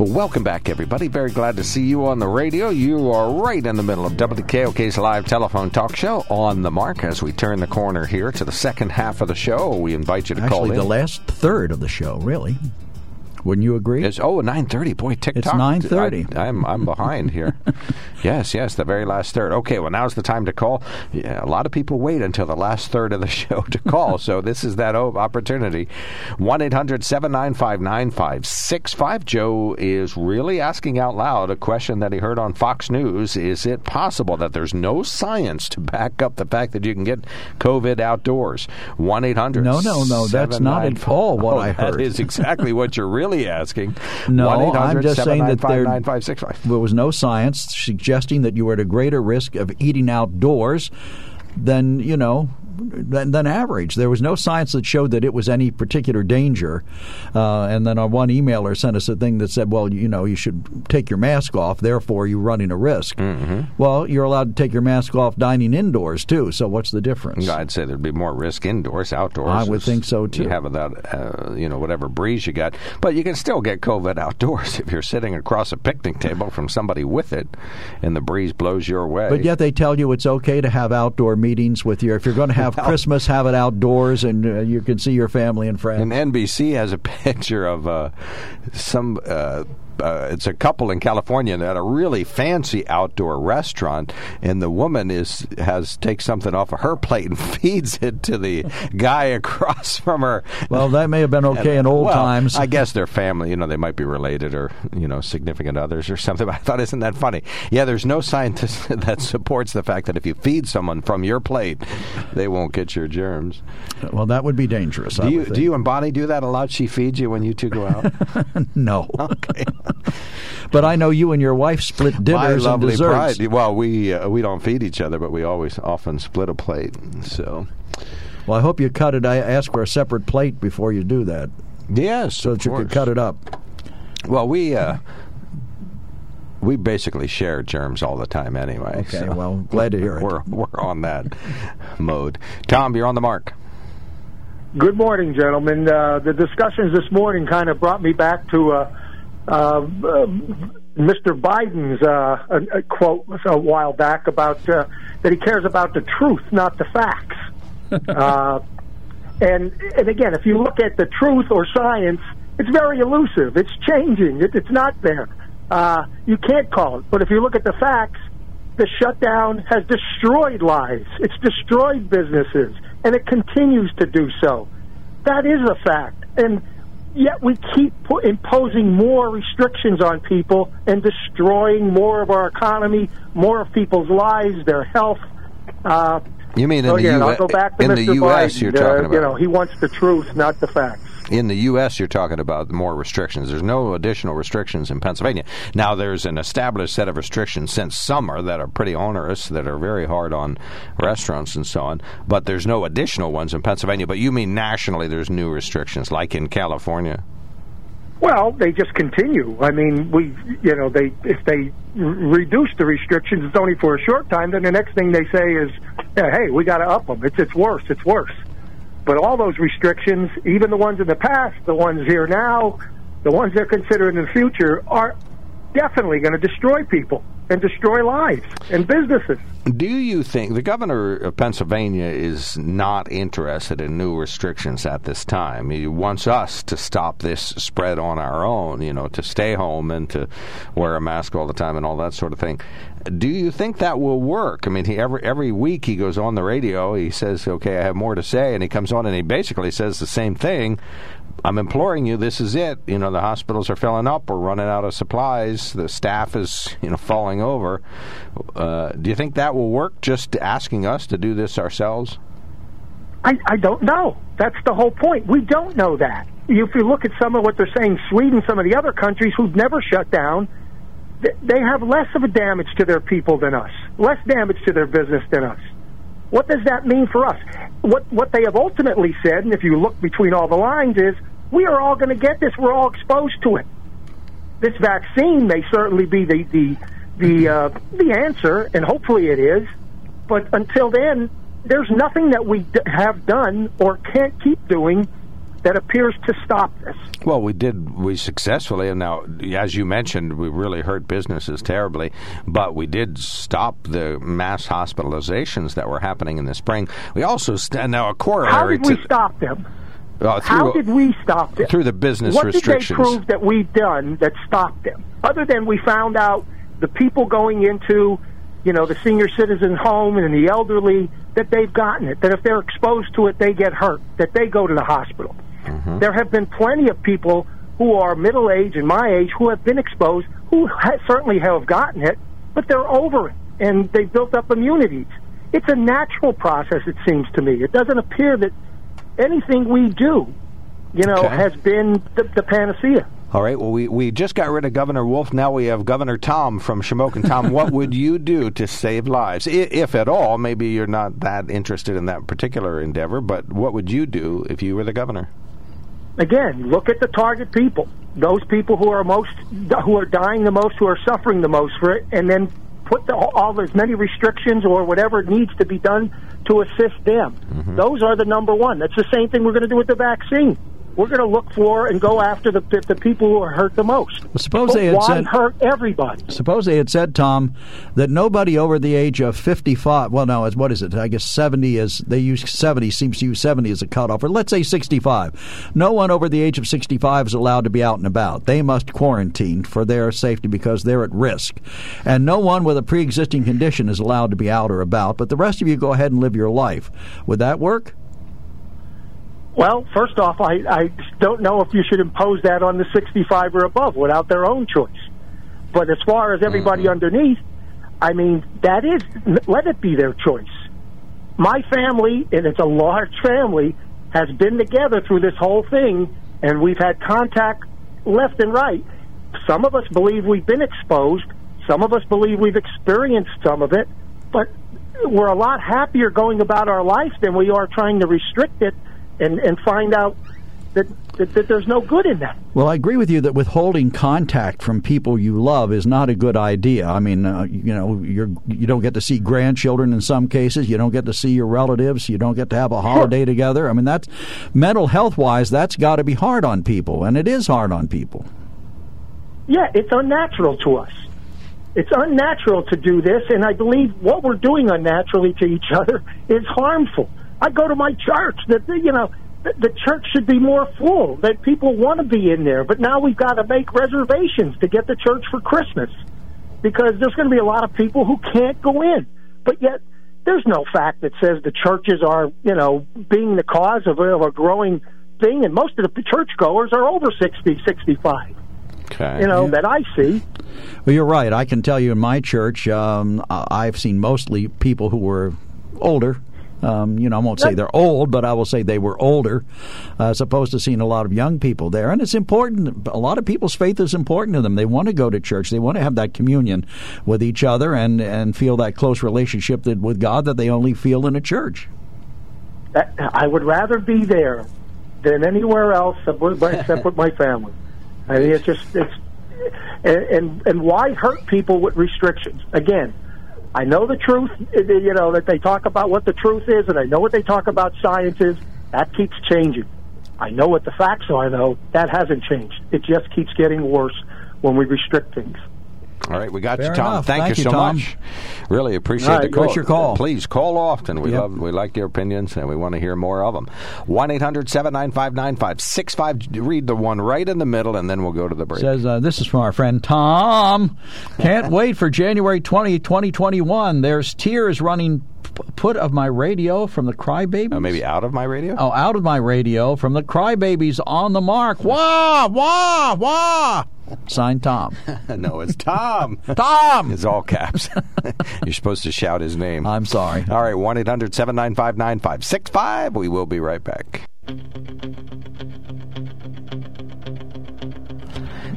Well, welcome back, everybody. Very glad to see you on the radio. You are right in the middle of WKOK's live telephone talk show on the mark as we turn the corner here to the second half of the show. We invite you to call Actually, in. the last third of the show, really. Wouldn't you agree? It's oh nine thirty. Boy, TikTok. It's 9:30. I- I'm I'm behind here. yes, yes, the very last third. Okay, well now's the time to call. Yeah, a lot of people wait until the last third of the show to call, so this is that opportunity. One 9565 Joe is really asking out loud a question that he heard on Fox News. Is it possible that there's no science to back up the fact that you can get COVID outdoors? One eight hundred. No, no, no, that's not at all what oh, I heard. Oh, That is exactly what you're really asking. No, I'm just saying that there, there was no science suggesting that you were at a greater risk of eating outdoors than you know than, than average. There was no science that showed that it was any particular danger. Uh, and then our one emailer sent us a thing that said, "Well, you know, you should take your mask off. Therefore, you're running a risk." Mm-hmm. Well, you're allowed to take your mask off dining indoors too. So what's the difference? I'd say there'd be more risk indoors, outdoors. I would think so, too. You have that, uh, you know, whatever breeze you got, but you can still get COVID outdoors if you're sitting across a picnic table from somebody with it, and the breeze blows your way. But yet they tell you it's okay to have outdoor meetings with your. If you're going to have Well- Christmas, have it outdoors, and uh, you can see your family and friends. And NBC has a picture of uh, some. Uh, it's a couple in California that a really fancy outdoor restaurant, and the woman is has takes something off of her plate and feeds it to the guy across from her. Well, that may have been okay in old Well, times. I guess they're family. You know, they might be related or you know significant others or something. But I thought, isn't that funny? Yeah, there's no scientist that supports the fact that if you feed someone from your plate, they won't get your germs. Well, that would be dangerous. Do you do you and Bonnie do that a lot? She feeds you when you two go out. no. Okay. But I know you and your wife split My dinners and lovely desserts. bride. Well, we uh, we don't feed each other, but we always often split a plate. So Well, I hope you cut it. I ask for a separate plate before you do that, yes, so of that you could cut it up. Well, we uh, we basically share germs all the time anyway. Okay, so well, glad to hear it. We're we're on that mode. Tom, you're on the mark. Good morning, gentlemen. Uh, the discussions this morning kind of brought me back to uh, uh, uh, Mr. Biden's uh, a quote a while back about uh, that he cares about the truth, not the facts. uh, and and again, if you look at the truth or science, it's very elusive. It's changing. It, it's not there. Uh, you can't call it. But if you look at the facts, the shutdown has destroyed lives. It's destroyed businesses, and it continues to do so. That is a fact. And yet we keep imposing more restrictions on people and destroying more of our economy, more of people's lives, their health. Uh, You mean in so the again, U- I'll go back to in Mr. the U.S. Biden. You're talking Uh, about You know, he wants the truth, not the facts. In the U.S. You're talking about more restrictions. There's no additional restrictions in Pennsylvania. Now there's an established set of restrictions since summer that are pretty onerous, that are very hard on restaurants and so on. But there's no additional ones in Pennsylvania. But you mean nationally? There's new restrictions, like in California. Well, they just continue. I mean, we, you know, they if they reduce the restrictions, it's only for a short time. Then the next thing they say is, "Hey, we got to up them. It's it's worse. It's worse." But all those restrictions, even the ones in the past, the ones here now, the ones they're considering in the future, are definitely going to destroy people and destroy lives and businesses. Do you think the governor of Pennsylvania is not interested in new restrictions at this time? He wants us to stop this spread on our own, you know, to stay home and to wear a mask all the time and all that sort of thing. Do you think that will work? I mean, he every every week he goes on the radio, he says, "Okay, I have more to say," and he comes on and he basically says the same thing. I'm imploring you, this is it. You know, the hospitals are filling up. We're running out of supplies. The staff is, you know, falling over. Uh, do you think that will work? Just asking us to do this ourselves? I, I don't know. That's the whole point. We don't know that. If you look at some of what they're saying, Sweden, some of the other countries who've never shut down, they have less of a damage to their people than us, less damage to their business than us. What does that mean for us? What what they have ultimately said, and if you look between all the lines, is we are all going to get this. We're all exposed to it. This vaccine may certainly be the the the uh, the answer, and hopefully it is. But until then, there's nothing that we have done or can't keep doing that appears to stop this. Well, we did. We successfully, and now, as you mentioned, we really hurt businesses terribly. But we did stop the mass hospitalizations that were happening in the spring. We also st- now a corollary. How did we to, stop them? uh, through, How did we stop them? through the business what restrictions? What did they prove that we've done that stopped them? Other than we found out the people going into, you know, the senior citizen home and the elderly that they've gotten it. That if they're exposed to it, they get hurt. That they go to the hospital. Mm-hmm. There have been plenty of people who are middle age and my age who have been exposed, who ha- certainly have gotten it, but they're over it and they've built up immunities. It's a natural process, it seems to me. It doesn't appear that anything we do, you know, Okay. has been the, the panacea. All right. Well, we, we just got rid of Governor Wolf. Now we have Governor Tom from Shamokin. Tom, what would you do to save lives, I- if at all? Maybe you're not that interested in that particular endeavor, but what would you do if you were the governor? Again, look at the target people, those people who are most, who are dying the most, who are suffering the most for it, and then put the, all as many restrictions or whatever needs to be done to assist them. Mm-hmm. Those are the number one. That's the same thing we're going to do with the vaccine. We're going to look for and go after the, the, people who are hurt the most. Well, suppose But they had said- hurt everybody? Suppose they had said, Tom, that nobody over the age of 55, well, no, what is it? I guess 70 is, they use 70, seems to use 70 as a cutoff, or let's say 65. No one over the age of 65 is allowed to be out and about. They must quarantine for their safety because they're at risk. And no one with a pre existing condition is allowed to be out or about, but the rest of you go ahead and live your life. Would that work? Well, first off, I, I don't know if you should impose that on the 65 or above without their own choice. But as far as everybody mm-hmm. underneath, I mean, that is, let it be their choice. My family, and it's a large family, has been together through this whole thing, and we've had contact left and right. Some of us believe we've been exposed. Some of us believe we've experienced some of it, but we're a lot happier going about our life than we are trying to restrict it and, and find out that, that, that there's no good in that. Well, I agree with you that withholding contact from people you love is not a good idea. I mean, uh, you know, you're you don't get to see grandchildren in some cases. You don't get to see your relatives. You don't get to have a holiday together. I mean, that's mental health wise, that's got to be hard on people, and it is hard on people. Yeah, it's unnatural to us. It's unnatural to do this, and I believe what we're doing unnaturally to each other is harmful. I go to my church that you know the, the church should be more full, that people want to be in there, but now we've got to make reservations to get the church for Christmas because there's going to be a lot of people who can't go in. But yet, there's no fact that says the churches are, you know, being the cause of a, of a growing thing, and most of the churchgoers are over 60, 65 Okay. you know, that I see. Well, you're right. I can tell you in my church, um, I've seen mostly people who were older. Um, you know, I won't say they're old, but I will say they were older, uh, as opposed to seeing a lot of young people there. And it's important. A lot of people's faith is important to them. They want to go to church. They want to have that communion with each other and, and feel that close relationship that, with God that they only feel in a church. I would rather be there than anywhere else except with my family. I mean, it's just it's and, and and why hurt people with restrictions? Again, I know the truth. You know that they talk about what the truth is, and I know what they talk about science is. That keeps changing. I know what the facts are, though. That hasn't changed. It just keeps getting worse when we restrict things. All right, we got Fair you, Tom. enough. Thank, Thank you you, so Tom. much. Really appreciate All the call. your call? Please call often. We Yep. love, we like your opinions, and we want to hear more of them. One 9565 Read the one right in the middle, and then we'll go to the break. Says, uh, this is from our friend Tom. Can't wait for January 20, 2021. There's tears running put of my radio from the Crybabies. Uh, maybe out of my radio. Oh, out of my radio from the Crybabies on the mark. Wah, wah, wah. Signed Tom. no, it's Tom. Tom! It's all caps. You're supposed to shout his name. I'm sorry. All right, 1 800 795 9565. We will be right back.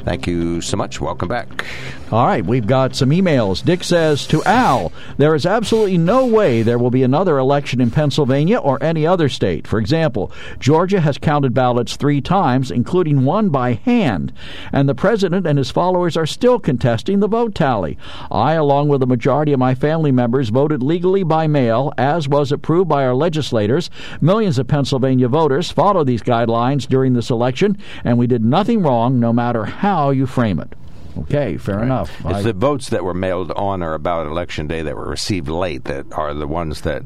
Thank you so much. Welcome back. All right, we've got some emails. Dick says to Al, there is absolutely no way there will be another election in Pennsylvania or any other state. For example, Georgia has counted ballots three times, including one by hand, and the president and his followers are still contesting the vote tally. I, along with the majority of my family members, voted legally by mail, as was approved by our legislators. Millions of Pennsylvania voters followed these guidelines during this election, and we did nothing wrong, no matter how you frame it. Okay, fair Right. enough. It's I- the votes that were mailed on or about election day that were received late that are the ones that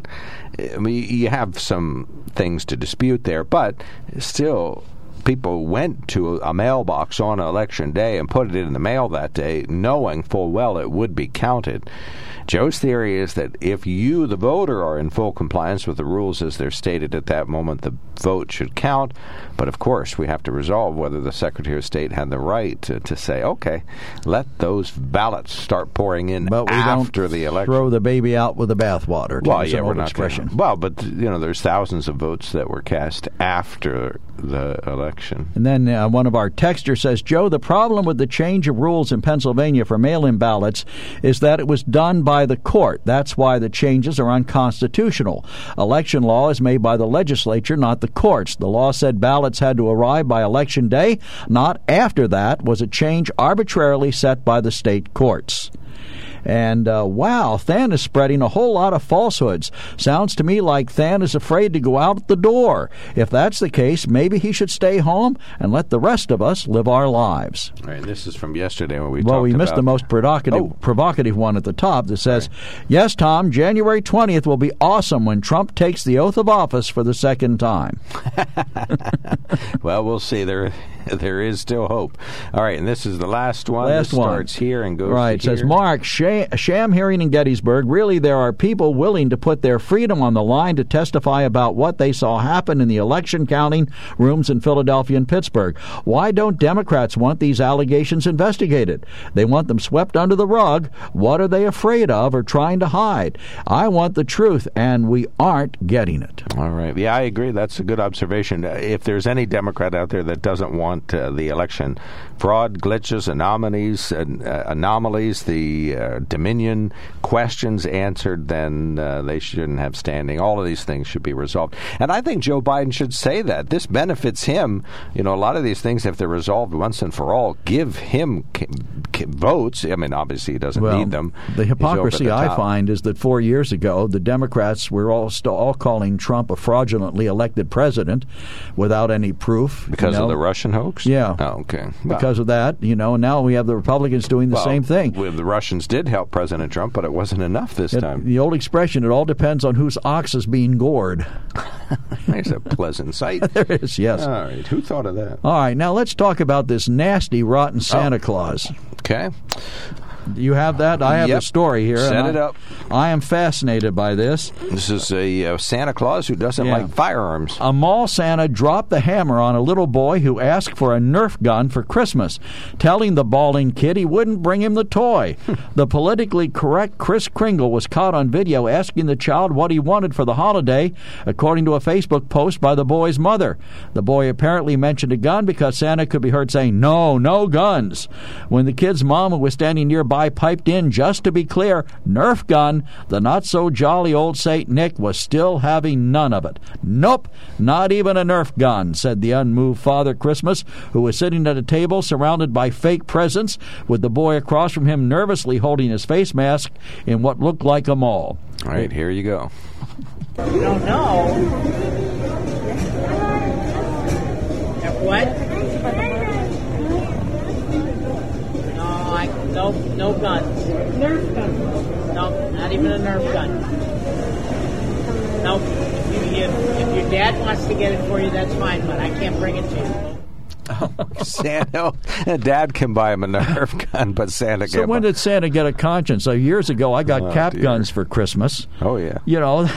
I mean, you have some things to dispute there, but still. People went to a mailbox on election day and put it in the mail that day, knowing full well it would be counted. Joe's theory is that if you, the voter, are in full compliance with the rules as they're stated at that moment, the vote should count. But of course, we have to resolve whether the Secretary of State had the right to, to say, okay, let those ballots start pouring in but we after don't the election. throw the baby out with the bathwater. well, yeah, we're not expression. Gonna, well, but you know, there's thousands of votes that were cast after the election. And then uh, one of our texters says, Joe, the problem with the change of rules in Pennsylvania for mail in ballots is that it was done by the court. That's why the changes are unconstitutional. Election law is made by the legislature, not the courts. The law said ballots had to arrive by election day, not after that, was a change arbitrarily set by the state courts. And uh, wow, Than is spreading a whole lot of falsehoods. Sounds to me like Than is afraid to go out the door. If that's the case, maybe he should stay home and let the rest of us live our lives. Right, this is from yesterday when we well, we missed about the most provocative, Oh. provocative one at the top that says, Yes, Tom, January 20th will be awesome when Trump takes the oath of office for the second time. well, we'll see. There, there is still hope. All right, and this is the last one. Last This one. starts here and goes Right. to Says here. Mark, sham, hearing in Gettysburg. Really, there are people willing to put their freedom on the line to testify about what they saw happen in the election counting rooms in Philadelphia and Pittsburgh. Why don't Democrats want these allegations investigated? They want them swept under the rug. What are they afraid of or trying to hide? I want the truth, and we aren't getting it. All right. Yeah, I agree. That's a good observation. If there's any Democrat out there that doesn't want uh, the election fraud, glitches, anomalies, uh, anomalies, the uh, Dominion questions answered, then uh, they shouldn't have standing. All of these things should be resolved. And I think Joe Biden should say that. This benefits him. You know, a lot of these things, if they're resolved once and for all, give him c- c- votes. I mean, obviously, he doesn't Well, need them. the hypocrisy the I find is that four years ago, the Democrats were all still all calling Trump a fraudulently elected president without any proof. you Because know. of the Russian hoax? Yeah. Oh, okay. Well- Because of that, you know, and now we have the Republicans doing the Well, same thing. well, the Russians did help President Trump, but it wasn't enough this It- time. the old expression, it all depends on whose ox is being gored. There's a pleasant sight. there is, yes. All right. Who thought of that? All right, now let's talk about this nasty, rotten Santa oh. Claus. Okay. You have that? I have Yep. the story here. Set it I- up. I am fascinated by this. This is a uh, Santa Claus who doesn't Yeah. like firearms. A mall Santa dropped the hammer on a little boy who asked for a Nerf gun for Christmas, telling the balding kid he wouldn't bring him the toy. the politically correct Kris Kringle was caught on video asking the child what he wanted for the holiday, according to a Facebook post by the boy's mother. The boy apparently mentioned a gun because Santa could be heard saying, No, no guns. When the kid's mom, who was standing nearby, piped in, just to be clear, Nerf gun, the not so jolly old Saint Nick was still having none of it. Nope, not even a Nerf gun, said the unmoved Father Christmas, who was sitting at a table surrounded by fake presents, with the boy across from him nervously holding his face mask in what looked like a mall. All right, here you go. You don't know. At what? I no no guns. Nerf gun. No, not even a Nerf gun. No, if, you, if, if your dad wants to get it for you, that's fine, but I can't bring it to you. Santa, Dad can buy him a Nerf gun, but Santa So when buy- did Santa get a conscience? So years ago, I got Oh, cap dear. guns for Christmas. oh yeah, You know,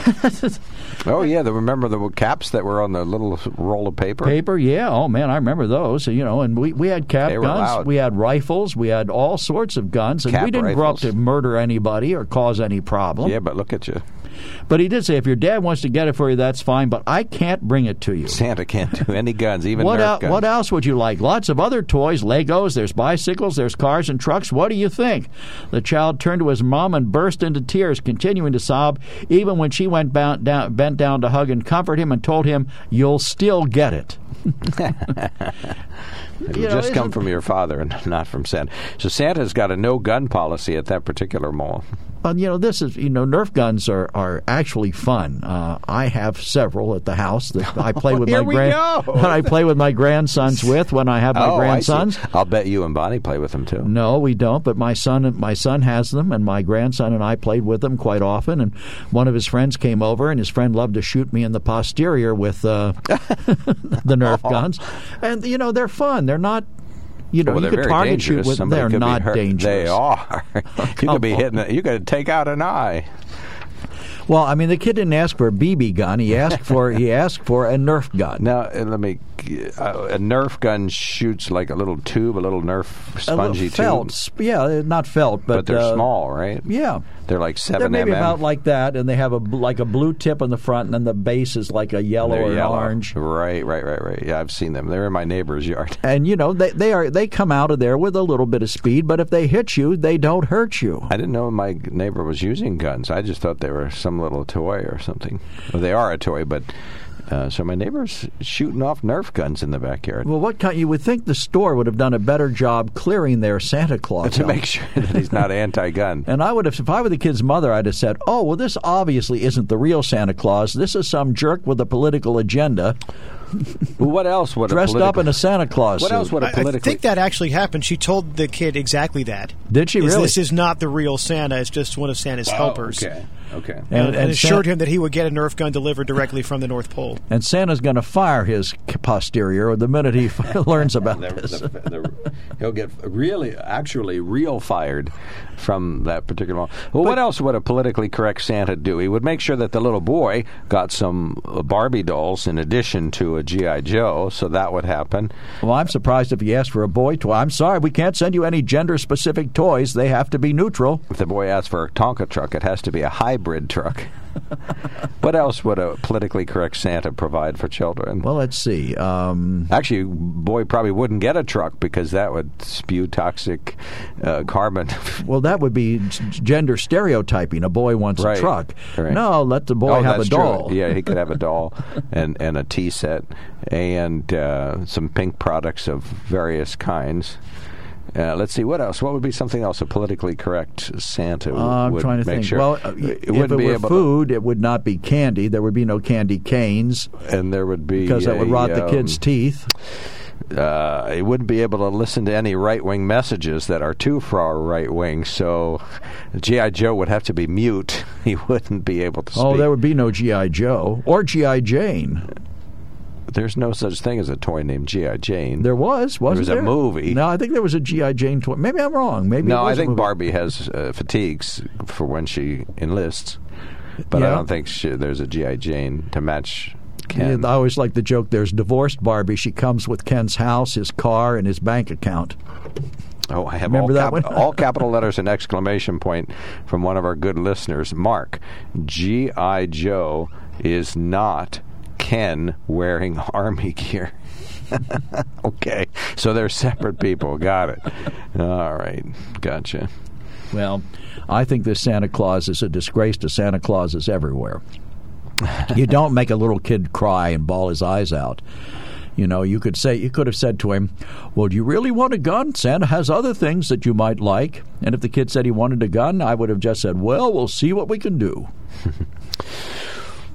oh yeah. The, remember the caps that were on the little roll of paper? paper. Yeah. Oh man, I remember those. You know, and we, we had cap guns. loud. We had rifles. We had all sorts of guns, and Cap we didn't grow up to murder anybody or cause any problem. Yeah, but look at you. But he did say, if your dad wants to get it for you, that's fine, but I can't bring it to you. Santa can't do any guns, even what, Nerf guns. what else would you like? Lots of other toys, Legos, there's bicycles, there's cars and trucks. What do you think? The child turned to his mom and burst into tears, continuing to sob, even when she went bound, down, bent down to hug and comfort him and told him, You'll still get it. It You know, just come from your father and not from Santa. So Santa's got a no gun policy at that particular mall. Well, you know, this is you know, Nerf guns are, are actually fun. Uh, I have several at the house that I play with Here my grand. That I play with my grandsons with when I have my oh, grandsons. I'll bet you and Bonnie play with them too. No, we don't. But my son, my son has them, and my grandson and I played with them quite often. And one of his friends came over, and his friend loved to shoot me in the posterior with uh, the Nerf guns. And you know, they're fun. They're not. You know, well, you could target shoot dangerous. with them. Somebody They're not hurt. dangerous. They are. you could be hitting. it. You could take out an eye. Well, I mean, the kid didn't ask for a BB gun. He asked for he asked for a Nerf gun. Now, uh, let me. Uh, a Nerf gun shoots like a little tube, a little Nerf A little spongy felt, tube. yeah, not felt, but, But they're uh, small, right? Yeah, They're like they're seven maybe mm. about like that, and they have a like a blue tip on the front, and then the base is like a yellow They're or yellow. orange. Right, right, right, right. Yeah, I've seen them. They're in my neighbor's yard. And you know they they are they come out of there with a little bit of speed, but if they hit you, they don't hurt you. I didn't know my neighbor was using guns. I just thought they were some little toy or something. Well, they are a toy, but uh, so my neighbor's shooting off Nerf guns in the backyard Well, what kind? You would think the store would have done a better job clearing their Santa Claus to out. make sure that he's not anti-gun. And I would have, if I were the kid's mother, I'd have said, "Oh, well, this obviously isn't the real Santa Claus. This is some jerk with a political agenda, what else would dressed a political, up in a Santa Claus What suit." else would a I, I politically? I think that actually happened. She told the kid exactly that. Did she Is really? This is not the real Santa. It's just one of Santa's helpers. Okay. Okay. and, And, and assured San- him that he would get a Nerf gun delivered directly from the North Pole. and Santa's going to fire his posterior the minute he learns about The- this. the- the- he'll get really, actually, real fired from that particular. Well, what else would a politically correct Santa do? He would make sure that the little boy got some uh, Barbie dolls in addition to a GI Joe, so that would happen. Well, I'm surprised if he asked for a boy toy. I'm sorry, we can't send you any gender-specific toys. They have to be neutral. If the boy asks for a Tonka truck, it has to be a hybrid truck. what else would a politically correct Santa provide for children? Well, let's see. Um, Actually, boy probably wouldn't get a truck because that would spew toxic uh, carbon. well, that would be gender stereotyping. A boy wants Right, a truck. right. No, let the boy oh, have a doll. True. Yeah, he could have a doll and, and a tea set and uh, some pink products of various kinds. Uh, let's see what else. What would be something else? A politically correct Santa w- Uh, I'm trying to make think. sure. Well, uh, it if it be were food, it would not be candy. There would be no candy canes and there would be because that would rot the um, kids' teeth. uh, he wouldn't be able to listen to any right wing messages that are too far right wing. So GI Joe would have to be mute. He wouldn't be able to. Speak. Oh, there would be no GI Joe or GI Jane. There's no such thing as a toy named GI Jane. There was, wasn't was there? a movie. No, I think there was a GI Jane toy. Maybe I'm wrong. Maybe it no, I think. Barbie has uh, fatigues for when she enlists, but I don't think she, there's a GI Jane to match Ken. I always like the joke. There's divorced Barbie. She comes with Ken's house, his car, and his bank account. Oh, I have Remember all, that cap- one? all capital letters and exclamation point from one of our good listeners. Mark, G.I. Joe is not Ken wearing army gear. okay, so they're separate people. Got it. All right, gotcha. Well, I think this Santa Claus is a disgrace to Santa Clauses everywhere. you don't make a little kid cry and bawl his eyes out. You know, you could say you could have said to him, "Well, do you really want a gun? Santa has other things that you might like." And if the kid said he wanted a gun, I would have just said, "Well, we'll see what we can do."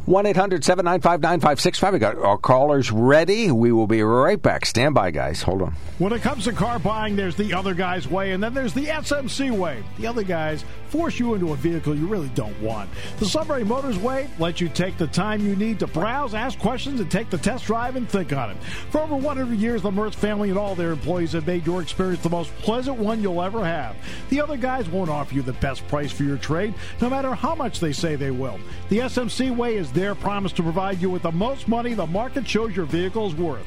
1 800 795 9565. We got our callers ready. We will be right back. Stand by, guys. Hold on. When it comes to car buying, there's the other guy's way, and then there's the SMC way. The other guys force you into a vehicle you really don't want. The Sunbury Motors way lets you take the time you need to browse, ask questions, and take the test drive and think on it. For over 100 years, the Mertz family and all their employees have made your experience the most pleasant one you'll ever have. The other guys won't offer you the best price for your trade, no matter how much they say they will. The SMC way is their promise to provide you with the most money the market shows your vehicle is worth.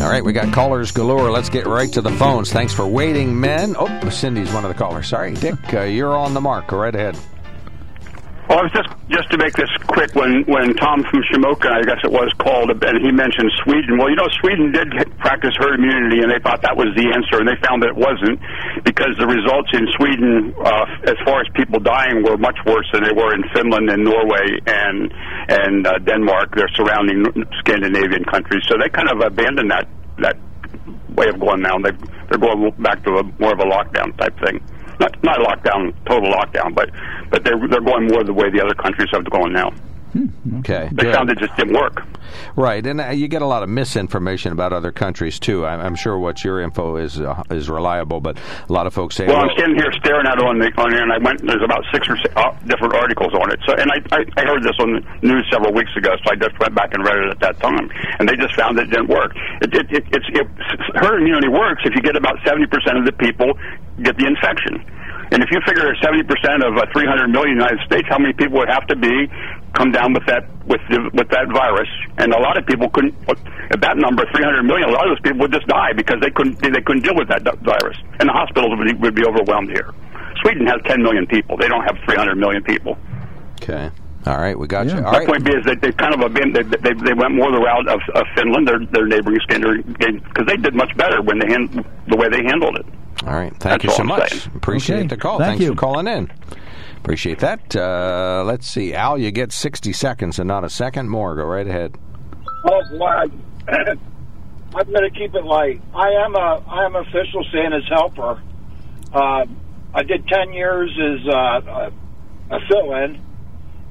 All right, we got callers galore. Let's get right to the phones. Thanks for waiting, men. Oh, Cindy's one of the callers. Sorry, Dick, uh, you're on the mark. Go right ahead. Well, it was just just to make this quick. When when Tom from Shamokin, I guess it was called, and he mentioned Sweden. Well, you know, Sweden did practice herd immunity, and they thought that was the answer, and they found that it wasn't because the results in Sweden, uh, as far as people dying, were much worse than they were in Finland and Norway and and uh, Denmark, their surrounding Scandinavian countries. So they kind of abandoned that that way of going now. They they're going back to a more of a lockdown type thing not not lockdown, total lockdown, but but they're they're going more the way the other countries are going now. Okay. They good. found it just didn't work. Right, and uh, you get a lot of misinformation about other countries too. I'm, I'm sure what your info is uh, is reliable, but a lot of folks say, Well, I'm standing here staring at it on the on there, and I went. There's about six or six, uh, different articles on it. So, and I, I I heard this on the news several weeks ago, so I just went back and read it at that time, and they just found it didn't work. It, it, it, it's it, herd immunity works if you get about seventy percent of the people get the infection. And if you figure 70% of uh, 300 million United States, how many people would have to be come down with that with the, with that virus? And a lot of people couldn't. At that number, 300 million, a lot of those people would just die because they couldn't they couldn't deal with that virus, and the hospitals would be, would be overwhelmed here. Sweden has 10 million people. They don't have 300 million people. Okay. All right, we got you. All My right. point being is that they kind of been they, they, they went more the route of, of Finland, their their neighboring Scandinavian, because they did much better when they hand, the way they handled it. All right. Thank That's you so I'm much. saying. Appreciate Okay. the call. Thank Thanks you. for calling in. Appreciate that. Uh, let's see. Al, you get 60 seconds and not a second more. Go right ahead. I, I'm going to keep it light. I am a I am official Santa's helper. Uh, I did ten years as uh, a, a fill-in,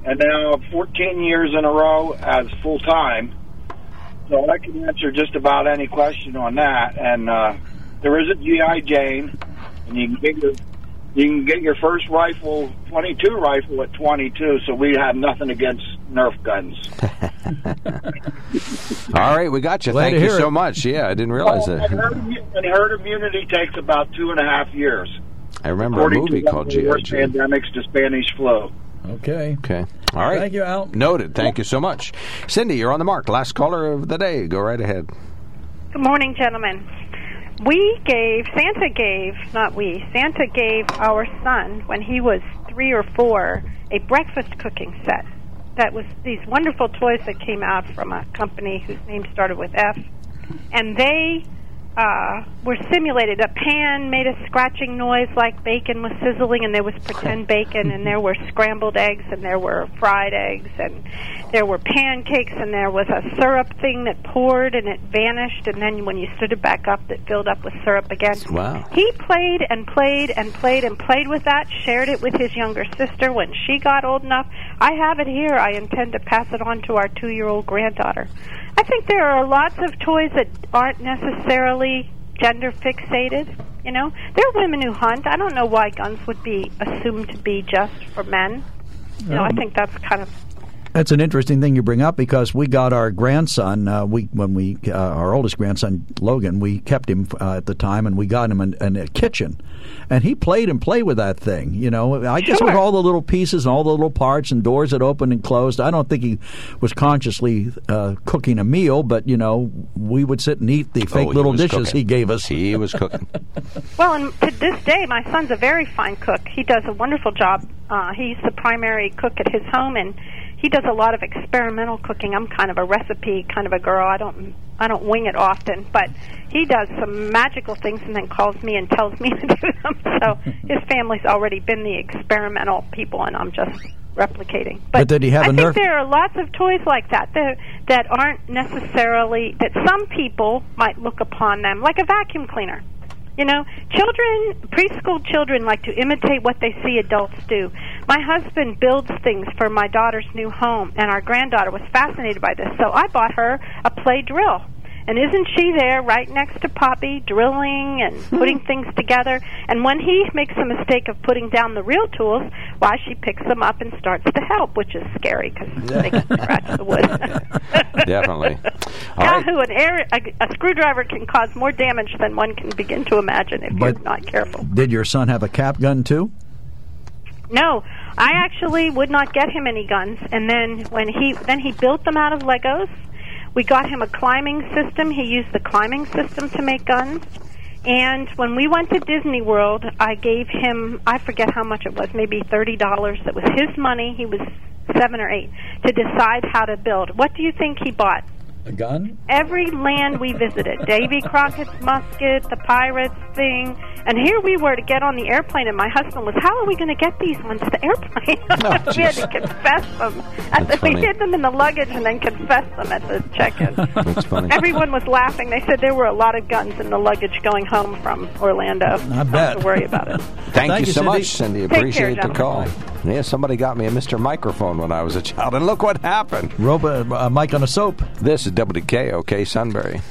and now 14 years in a row as full time. So I can answer just about any question on that. And uh, there is a GI Jane, and you can get your you can get your first rifle, 22 rifle at 22. So we have nothing against Nerf guns. All right, we got you. Glad Thank you so it. much. Yeah, I didn't oh, realize Oh, and that. herd, and herd immunity takes about two and a half years. I remember a movie to called one of the G.I. Jane. pandemics to Spanish flu. Okay. Okay. All right. Thank you, Al. Noted. Thank you so much. Cindy, you're on the mark. Last caller of the day. Go right ahead. Good morning, gentlemen. We gave, Santa gave, not we, Santa gave our son, when he was three or four, a breakfast cooking set. That was these wonderful toys that came out from a company whose name started with F. And they uh, were simulated. A pan made a scratching noise like bacon was sizzling, and there was pretend bacon, and there were scrambled eggs, and there were fried eggs, and there were pancakes, and there was a syrup thing that poured and it vanished, and then when you stood it back up, it filled up with syrup again. Wow. He played and played and played and played with that, shared it with his younger sister when she got old enough. I have it here. I intend to pass it on to our two year old granddaughter. I think there are lots of toys that aren't necessarily gender fixated. You know, there are women who hunt. I don't know why guns would be assumed to be just for men. You know, I Um, think that's kind of That's an interesting thing you bring up because we got our grandson. Uh, we when we uh, our oldest grandson Logan, we kept him uh, at the time, and we got him in, in a kitchen, and he played and played with that thing. You know, I guess with all the little pieces and all the little parts and doors that opened and closed. I don't think he was consciously uh, cooking a meal, but you know, we would sit and eat the fake Oh, little dishes cooking. he gave us. He was cooking. Well, and to this day, my son's a very fine cook. He does a wonderful job. Uh, he's the primary cook at his home, and he does a lot of experimental cooking. I'm kind of a recipe kind of a girl. I don't I don't wing it often, but he does some magical things and then calls me and tells me to do them. So his family's already been the experimental people, and I'm just replicating. But but did he have I a think there are lots of toys like that that that aren't necessarily that some people might look upon them like a vacuum cleaner. You know, children, preschool children like to imitate what they see adults do. My husband builds things for my daughter's new home, and our granddaughter was fascinated by this, so I bought her a play drill. And isn't she there right next to Poppy, drilling and hmm. putting things together? And when he makes a mistake of putting down the real tools, why, she picks them up and starts to help, which is scary because they can scratch the wood. Definitely. All right. Yahoo! An air, a, a screwdriver can cause more damage than one can begin to imagine if But- you're not careful. Did your son have a cap gun too? No, I actually would not get him any guns. And then when he then he built them out of Legos. We got him a climbing system. He used the climbing system to make guns. And when we went to Disney World, I gave him I forget how much it was, maybe thirty dollars. That was his money. He was seven or eight to decide how to build. What do you think he bought? A gun? every land we visited Davy Crockett's musket, the pirates thing. And here we were to get on the airplane, and my husband was, How are we going to get these ones to the airplane? we had to confess them. At the, we hid them in the luggage and then confessed them at the check in. That's funny. Everyone was laughing. They said there were a lot of guns in the luggage going home from Orlando. I Don't to worry about it. Thank, Thank you you, so Cindy. much, Cindy. Take care, Appreciate the call. Yeah, somebody got me a Mr. Microphone when I was a child, and look what happened. Rope, a, a mic on a soap. This is WKOK Sunbury.